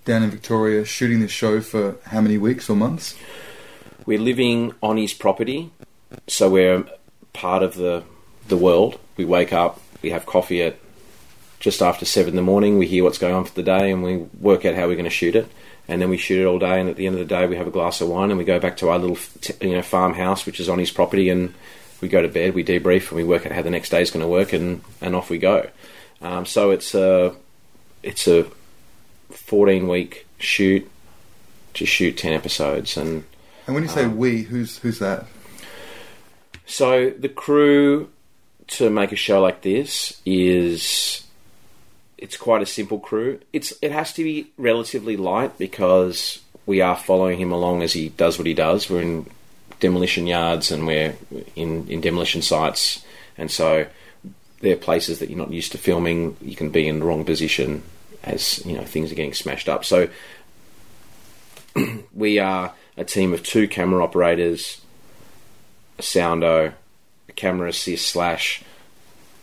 down in Victoria, shooting this show for how many weeks or months? We're living on his property, so we're part of the the world. We wake up, we have coffee at just after seven in the morning. We hear what's going on for the day, and we work out how we're going to shoot it and then we shoot it all day. And at the end of the day, we have a glass of wine and we go back to our little you know farmhouse, which is on his property, and we go to bed. We debrief and we work out how the next day is going to work, and and off we go. Um, so it's a it's a fourteen week shoot to shoot ten episodes, and and when you say um, we, who's who's that? So the crew to make a show like this is it's quite a simple crew. It's it has to be relatively light because we are following him along as he does what he does. We're in demolition yards and we're in, in demolition sites, and so there are places that you're not used to filming. You can be in the wrong position as you know things are getting smashed up. So we are a team of two camera operators, a soundo, a camera assist slash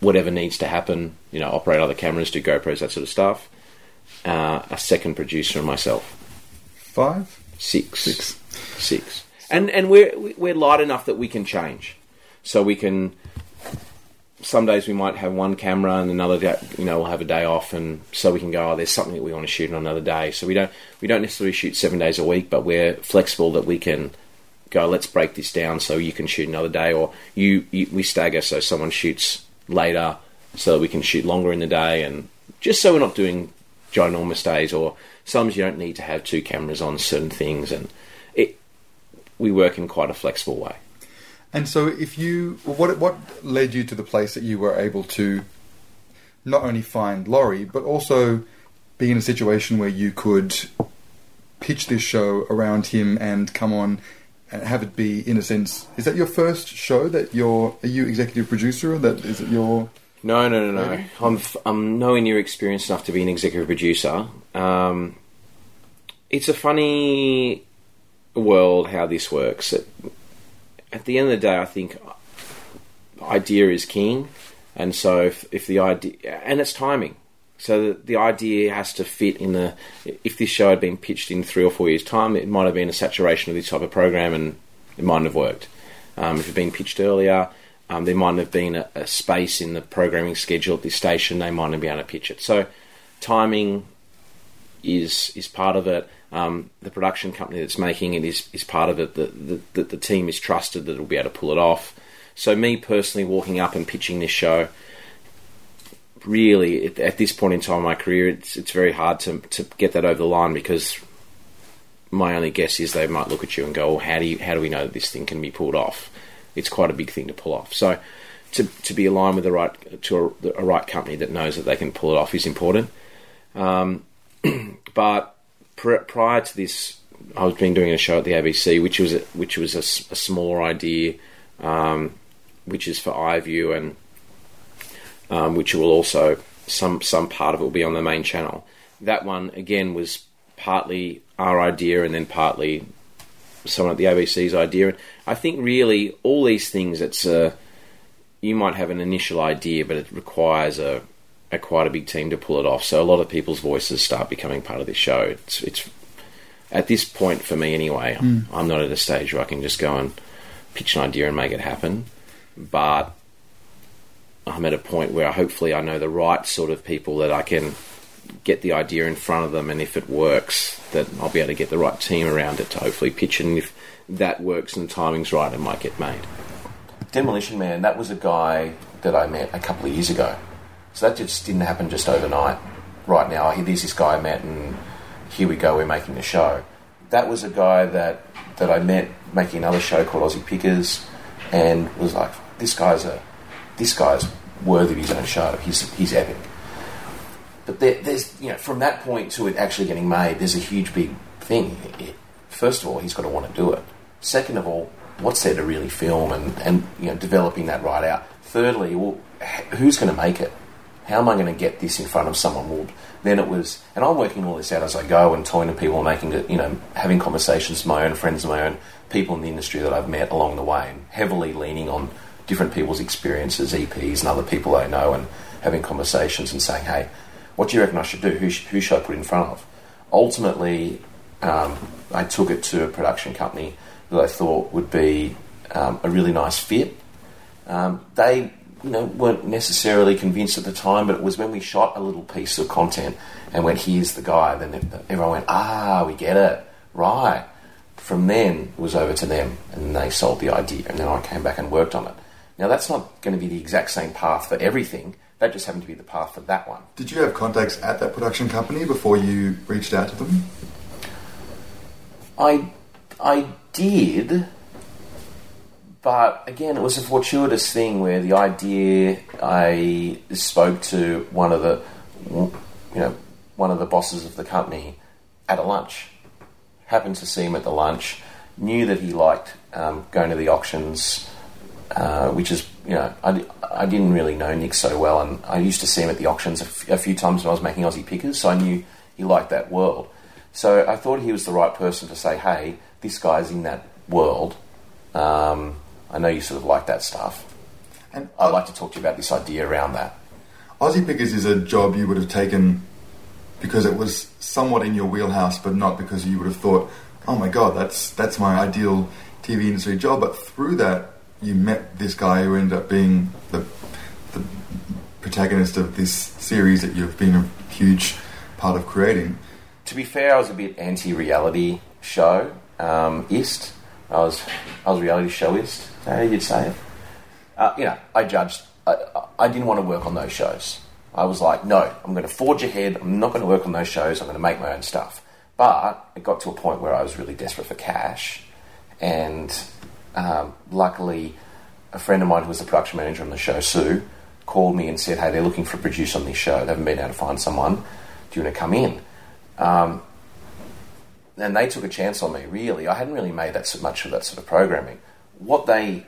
whatever needs to happen. You know, operate other cameras, do GoPros, that sort of stuff. Uh, a second producer and myself. Five, Six. six. Six. And and we're we're light enough that we can change. So we can some days we might have one camera and another day, you know we'll have a day off and so we can go oh there's something that we want to shoot on another day so we don't we don't necessarily shoot seven days a week but we're flexible that we can go let's break this down so you can shoot another day or you, you we stagger so someone shoots later so we can shoot longer in the day and just so we're not doing ginormous days or sometimes you don't need to have two cameras on certain things and it we work in quite a flexible way. And so, if you, what what led you to the place that you were able to not only find Laurie, but also be in a situation where you could pitch this show around him and come on and have it be, in a sense, is that your first show that you're? Are you executive producer? Or that is it your? No, no, no, no. I'm I'm nowhere near experienced enough to be an executive producer. Um, it's a funny world how this works. At, at the end of the day, I think idea is king, and so if, if the idea and it's timing. So the, the idea has to fit in the. If this show had been pitched in three or four years' time, it might have been a saturation of this type of program, and it mightn't have worked. Um, if it had been pitched earlier, um, there might have been a, a space in the programming schedule at this station. They might have been able to pitch it. So timing is is part of it. Um, the production company that's making it is, is part of it. That the, the, the team is trusted that it'll be able to pull it off. So me personally walking up and pitching this show, really at, this point in time in my career, it's it's very hard to to get that over the line because my only guess is they might look at you and go, well, "How do you how do we know that this thing can be pulled off?" It's quite a big thing to pull off. So to to be aligned with the right to a, a right company that knows that they can pull it off is important. Um, but pr- prior to this, I was been doing a show at the ABC, which was a, which was a, a smaller idea, um, which is for iView, and um, which will also some some part of it will be on the main channel. That one again was partly our idea, and then partly someone at the ABC's idea. And I think really all these things, it's a you might have an initial idea, but it requires a a quite a big team to pull it off. So a lot of people's voices start becoming part of this show. It's, it's at this point for me anyway. I'm not at a stage where I can just go and pitch an idea and make it happen, but I'm at a point where hopefully I know the right sort of people that I can get the idea in front of them, and if it works, that I'll be able to get the right team around it to hopefully pitch it. And if that works and the timing's right, it might get made. Demolition Man, that was a guy that I met a couple of years ago. So that just didn't happen just overnight. Right now, here's this guy I met, and here we go, we're making the show. That was a guy that, that I met making another show called Aussie Pickers, and was like, this guy's a this guy's worthy of his own show. He's he's epic. But there, there's you know from that point to it actually getting made, there's a huge big thing. First of all, he's got to want to do it. Second of all, what's there to really film and and you know developing that right out. Thirdly, well, who's going to make it? How am I going to get this in front of someone? Well, then it was, and I'm working all this out as I go and talking to people, making it, you know, having conversations with my own friends, my own people in the industry that I've met along the way, and heavily leaning on different people's experiences, EPs, and other people I know, and having conversations and saying, hey, what do you reckon I should do? Who, sh- who should I put in front of? Ultimately, um, I took it to a production company that I thought would be um, a really nice fit. Um, they, you know, weren't necessarily convinced at the time, but it was when we shot a little piece of content and went, "Here's the guy." Then everyone went, "Ah, we get it, right." From then, it was over to them, and they sold the idea, and then I came back and worked on it. Now, that's not going to be the exact same path for everything. That just happened to be the path for that one. Did you have contacts at that production company before you reached out to them? I, I did, but again, it was a fortuitous thing where the idea I spoke to one of the, you know, one of the bosses of the company at a lunch, happened to see him at the lunch, knew that he liked um, going to the auctions, uh, which is, you know, I, I didn't really know Nick so well, and I used to see him at the auctions a, f- a few times when I was making Aussie pickers, so I knew he liked that world. So I thought he was the right person to say, hey, this guy's in that world. Um, I know you sort of like that stuff. And I'd like to talk to you about this idea around that. Aussie Pickers is a job you would have taken because it was somewhat in your wheelhouse, but not because you would have thought, "Oh my god, that's that's my ideal TV industry job." But through that, you met this guy who ended up being the the protagonist of this series that you've been a huge part of creating. To be fair, I was a bit anti-reality show um, ist. I was I was reality showist. Is how you'd say it? Uh, you know, I judged. I, I didn't want to work on those shows. I was like, no, I'm going to forge ahead. I'm not going to work on those shows. I'm going to make my own stuff. But it got to a point where I was really desperate for cash, and um, luckily, a friend of mine who was the production manager on the show, Sue, called me and said, "Hey, they're looking for a producer on this show. They haven't been able to find someone. Do you want to come in?" Um, and they took a chance on me. Really, I hadn't really made that so much of that sort of programming. What they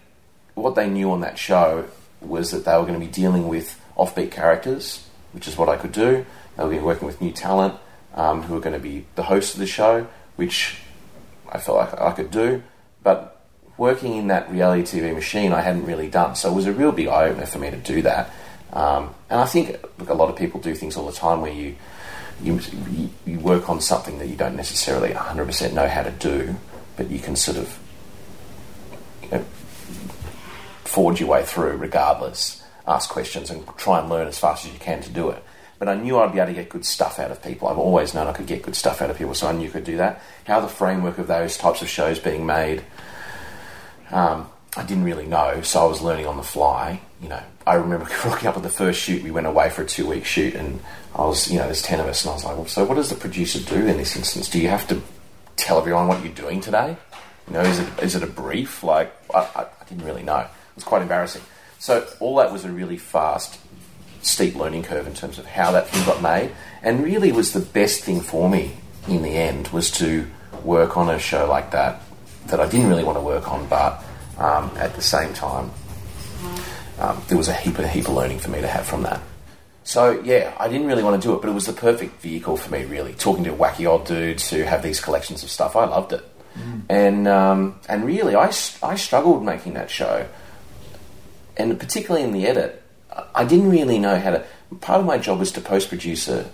what they knew on that show was that they were going to be dealing with offbeat characters, which is what I could do. They were working with new talent um, who were going to be the host of the show, which I felt like I could do. But working in that reality TV machine, I hadn't really done. So it was a real big eye opener for me to do that. Um, and I think look, a lot of people do things all the time where you, you you work on something that you don't necessarily 100% know how to do, but you can sort of you know, forge your way through regardless, ask questions and try and learn as fast as you can to do it. But I knew I'd be able to get good stuff out of people. I've always known I could get good stuff out of people, so I knew I could do that. How the framework of those types of shows being made, um, I didn't really know, so I was learning on the fly. You know, I remember rocking up at the first shoot. We went away for a two-week shoot, and I was, you know, there's ten of us, and I was like, well, so what does the producer do in this instance? Do you have to tell everyone what you're doing today? You know, is it is it a brief? Like, I, I, I didn't really know. It was quite embarrassing. So all that was a really fast, steep learning curve in terms of how that thing got made, and really was the best thing for me in the end was to work on a show like that that I didn't really want to work on, but um, at the same time, um, there was a heap, a heap of learning for me to have from that. So yeah, I didn't really want to do it, but it was the perfect vehicle for me. Really, talking to wacky old dudes who have these collections of stuff, I loved it, and um, and really, I I struggled making that show, and particularly in the edit, I didn't really know how to. Part of my job was to post produce a,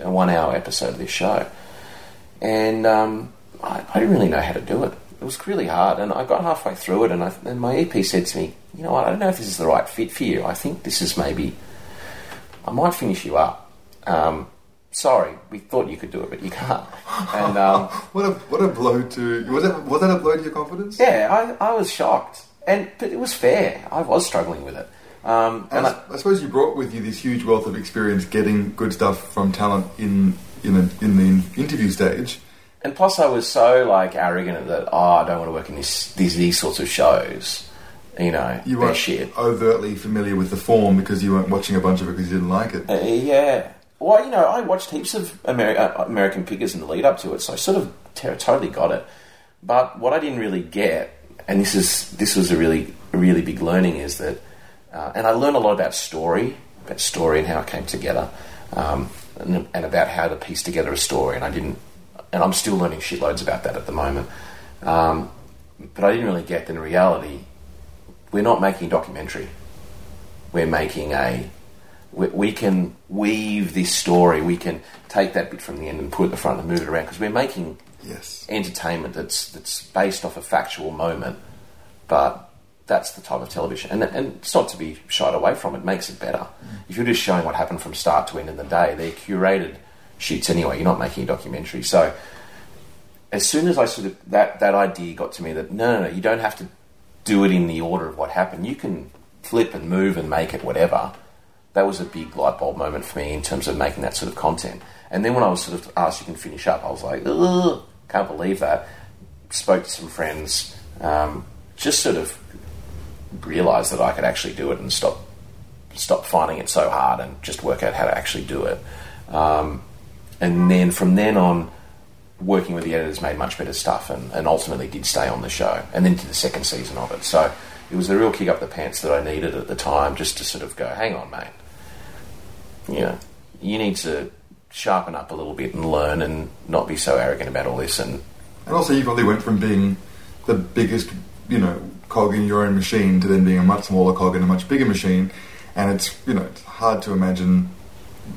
a one hour episode of this show, and um, I, I didn't really know how to do it. It was really hard, and I got halfway through it, and, I, and my EP said to me, "You know what? I don't know if this is the right fit for you. I think this is maybe." I might finish you up. Um, sorry, we thought you could do it, but you can't. And um, What a what a blow to was that was that a blow to your confidence? yeah, I, I was shocked, and but it was fair. I was struggling with it, um, And and I, I, I suppose you brought with you this huge wealth of experience getting good stuff from talent in in, a, in the interview stage. And plus I was so like arrogant that oh, I don't want to work in this these these sorts of shows. You know, You weren't shit. overtly familiar with the form because you weren't watching a bunch of it because you didn't like it. Uh, yeah. Well, you know, I watched heaps of Ameri- uh, American Pickers in the lead up to it, so I sort of ter- totally got it. But what I didn't really get, and this is this was a really really big learning, is that, uh, and I learned a lot about story, about story and how it came together, um, and, and about how to piece together a story. And I didn't, and I'm still learning shitloads about that at the moment. Um, but I didn't really get that in reality, we're not making a documentary. We're making a we, we can weave this story. We can take that bit from the end and put it at the front and move it around because we're making Yes. entertainment that's that's based off a factual moment, but that's the type of television, and and it's not to be shied away from. It makes it better. If you're just showing what happened from start to end in the day, they're curated shoots anyway. You're not making a documentary, so. As soon as I sort of that, that idea got to me that no no no you don't have to do it in the order of what happened. You can flip and move and make it whatever. That was a big light bulb moment for me in terms of making that sort of content. And then when I was sort of asked you can finish up, I was like, Ugh, can't believe that. Spoke to some friends, um, just sort of realised that I could actually do it and stop stop finding it so hard and just work out how to actually do it. Um, and then from then on, working with the editors made much better stuff and, and ultimately did stay on the show and then to the second season of it. So it was the real kick up the pants that I needed at the time just to sort of go, hang on, mate. You know, you need to sharpen up a little bit and learn and not be so arrogant about all this. And, and also, you probably went from being the biggest, you know, cog in your own machine to then being a much smaller cog in a much bigger machine. And it's, you know, it's hard to imagine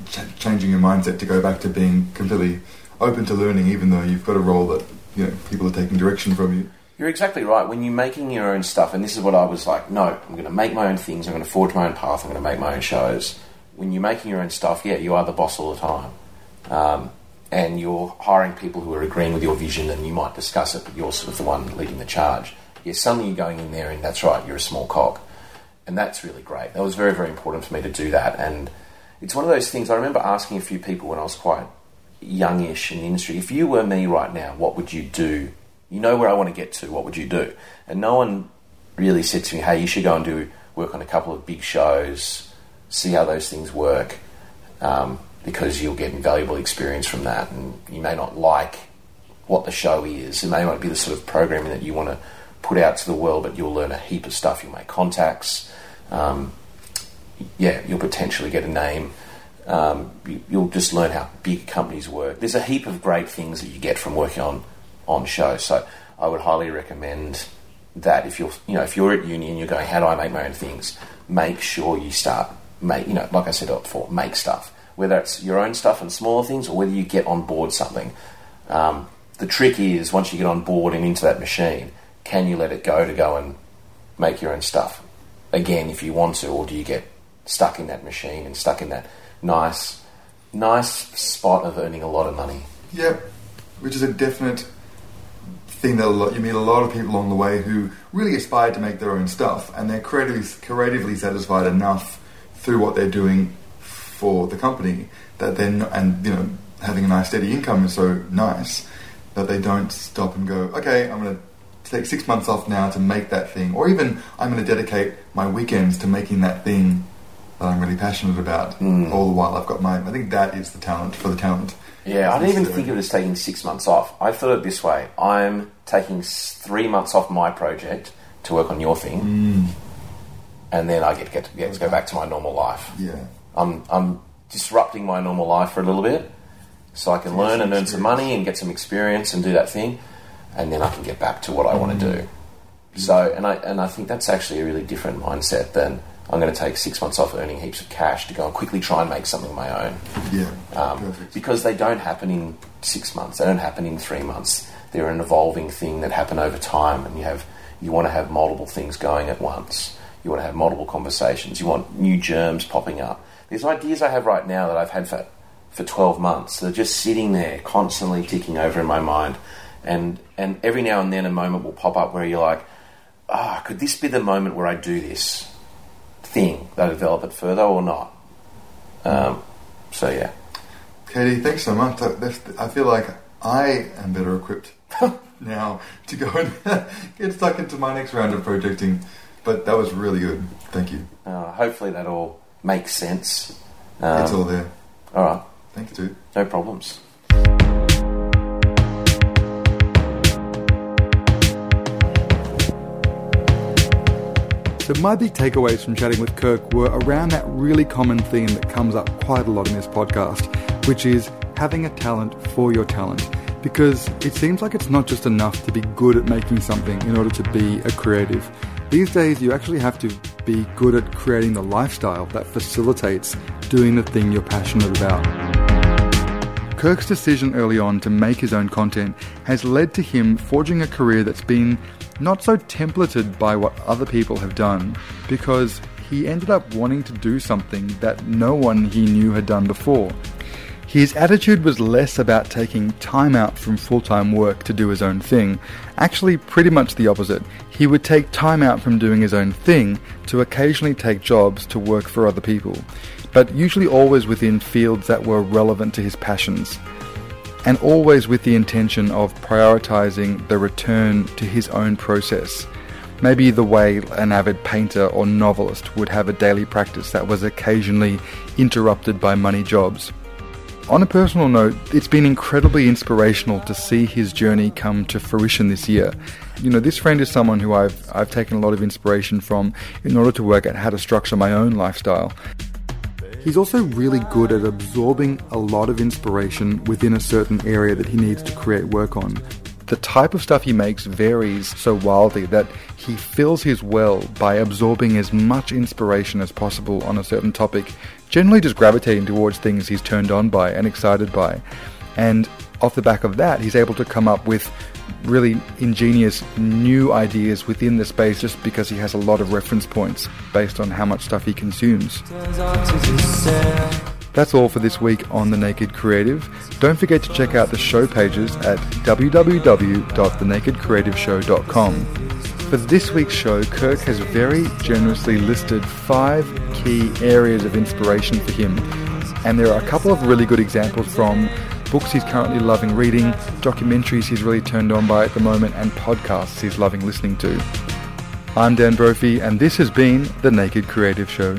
ch- changing your mindset to go back to being completely open to learning, even though you've got a role that, you know, people are taking direction from you. You're exactly right. When you're making your own stuff, and this is what I was like, no, I'm going to make my own things, I'm going to forge my own path, I'm going to make my own shows. When you're making your own stuff, yeah, you are the boss all the time. Um, and you're hiring people who are agreeing with your vision, and you might discuss it, but you're sort of the one leading the charge. Yeah, suddenly you're going in there, and that's right, you're a small cog. And that's really great. That was very, very important for me to do that. And it's one of those things I remember asking a few people when I was quite youngish in the industry if you were me right now, what would you do you know where I want to get to. What would you do? And no one really said to me, "Hey, you should go and do work on a couple of big shows, see how those things work, um, because you'll get invaluable experience from that. And you may not like what the show is. It may not be the sort of programming that you want to put out to the world, but you'll learn a heap of stuff. You'll make contacts. Um, yeah, you'll potentially get a name. Um, you, will just learn how big companies work. There's a heap of great things that you get from working on on show. So I would highly recommend that if you're you know if you're at uni and you're going, how do I make my own things? Make sure you start make you know like I said before, make stuff. Whether it's your own stuff and smaller things, or whether you get on board something. Um, the trick is once you get on board and into that machine, can you let it go to go and make your own stuff again if you want to, or do you get stuck in that machine and stuck in that nice, nice spot of earning a lot of money? Yep, which is a definite thing that lot, you meet a lot of people along the way who really aspire to make their own stuff, and they're creatively, creatively satisfied enough through what they're doing for the company that then and you know having a nice steady income is so nice that they don't stop and go, okay, I'm going to take six months off now to make that thing, or even I'm going to dedicate my weekends to making that thing that I'm really passionate about. Mm. All the while I've got my, I think that is the talent for the talent yeah, I didn't even think of it as taking six months off. I thought it this way: I'm taking three months off my project to work on your thing, mm. and then I get to, get to, get to go back to my normal life. Yeah, I'm I'm disrupting my normal life for a little bit, so I can learn and earn some money and get some experience and do that thing, and then I can get back to what I mm. want to do. So, and I and I think that's actually a really different mindset than I'm going to take six months off earning heaps of cash to go and quickly try and make something of my own. Yeah, um, perfect. Because they don't happen in six months. They don't happen in three months. They're an evolving thing that happen over time, and you have you want to have multiple things going at once. You want to have multiple conversations. You want new germs popping up. There's ideas I have right now that I've had for for 12 months. They're just sitting there, constantly ticking over in my mind, and and every now and then a moment will pop up where you're like, ah, oh, could this be the moment where I do this? Thing. They develop it further or not. Um, so yeah. Katie, thanks so much. I feel like I am better equipped now to go and get stuck into my next round of projecting. But that was really good. Thank you. Uh, hopefully that all makes sense. Um, it's all there. All right. Thanks, dude. No problems. So my big takeaways from chatting with Kirk were around that really common theme that comes up quite a lot in this podcast, which is having a talent for your talent. Because it seems like it's not just enough to be good at making something in order to be a creative. These days, you actually have to be good at creating the lifestyle that facilitates doing the thing you're passionate about. Kirk's decision early on to make his own content has led to him forging a career that's been not so templated by what other people have done, because he ended up wanting to do something that no one he knew had done before. His attitude was less about taking time out from full time work to do his own thing. Actually, pretty much the opposite. He would take time out from doing his own thing to occasionally take jobs to work for other people, but usually always within fields that were relevant to his passions and always with the intention of prioritizing the return to his own process. Maybe the way an avid painter or novelist would have a daily practice that was occasionally interrupted by money jobs. On a personal note, it's been incredibly inspirational to see his journey come to fruition this year. You know, this friend is someone who I've I've taken a lot of inspiration from in order to work out how to structure my own lifestyle. He's also really good at absorbing a lot of inspiration within a certain area that he needs to create work on. The type of stuff he makes varies so wildly that he fills his well by absorbing as much inspiration as possible on a certain topic generally just gravitating towards things he's turned on by and excited by. And off the back of that, he's able to come up with really ingenious new ideas within the space just because he has a lot of reference points based on how much stuff he consumes. That's all for this week on The Naked Creative. Don't forget to check out the show pages at www.thenakedcreativeshow.com. For this week's show, Kirk has very generously listed five key areas of inspiration for him, and there are a couple of really good examples from books he's currently loving reading, documentaries he's really turned on by at the moment, and podcasts he's loving listening to. I'm Dan Brophy, and this has been The Naked Creative Show.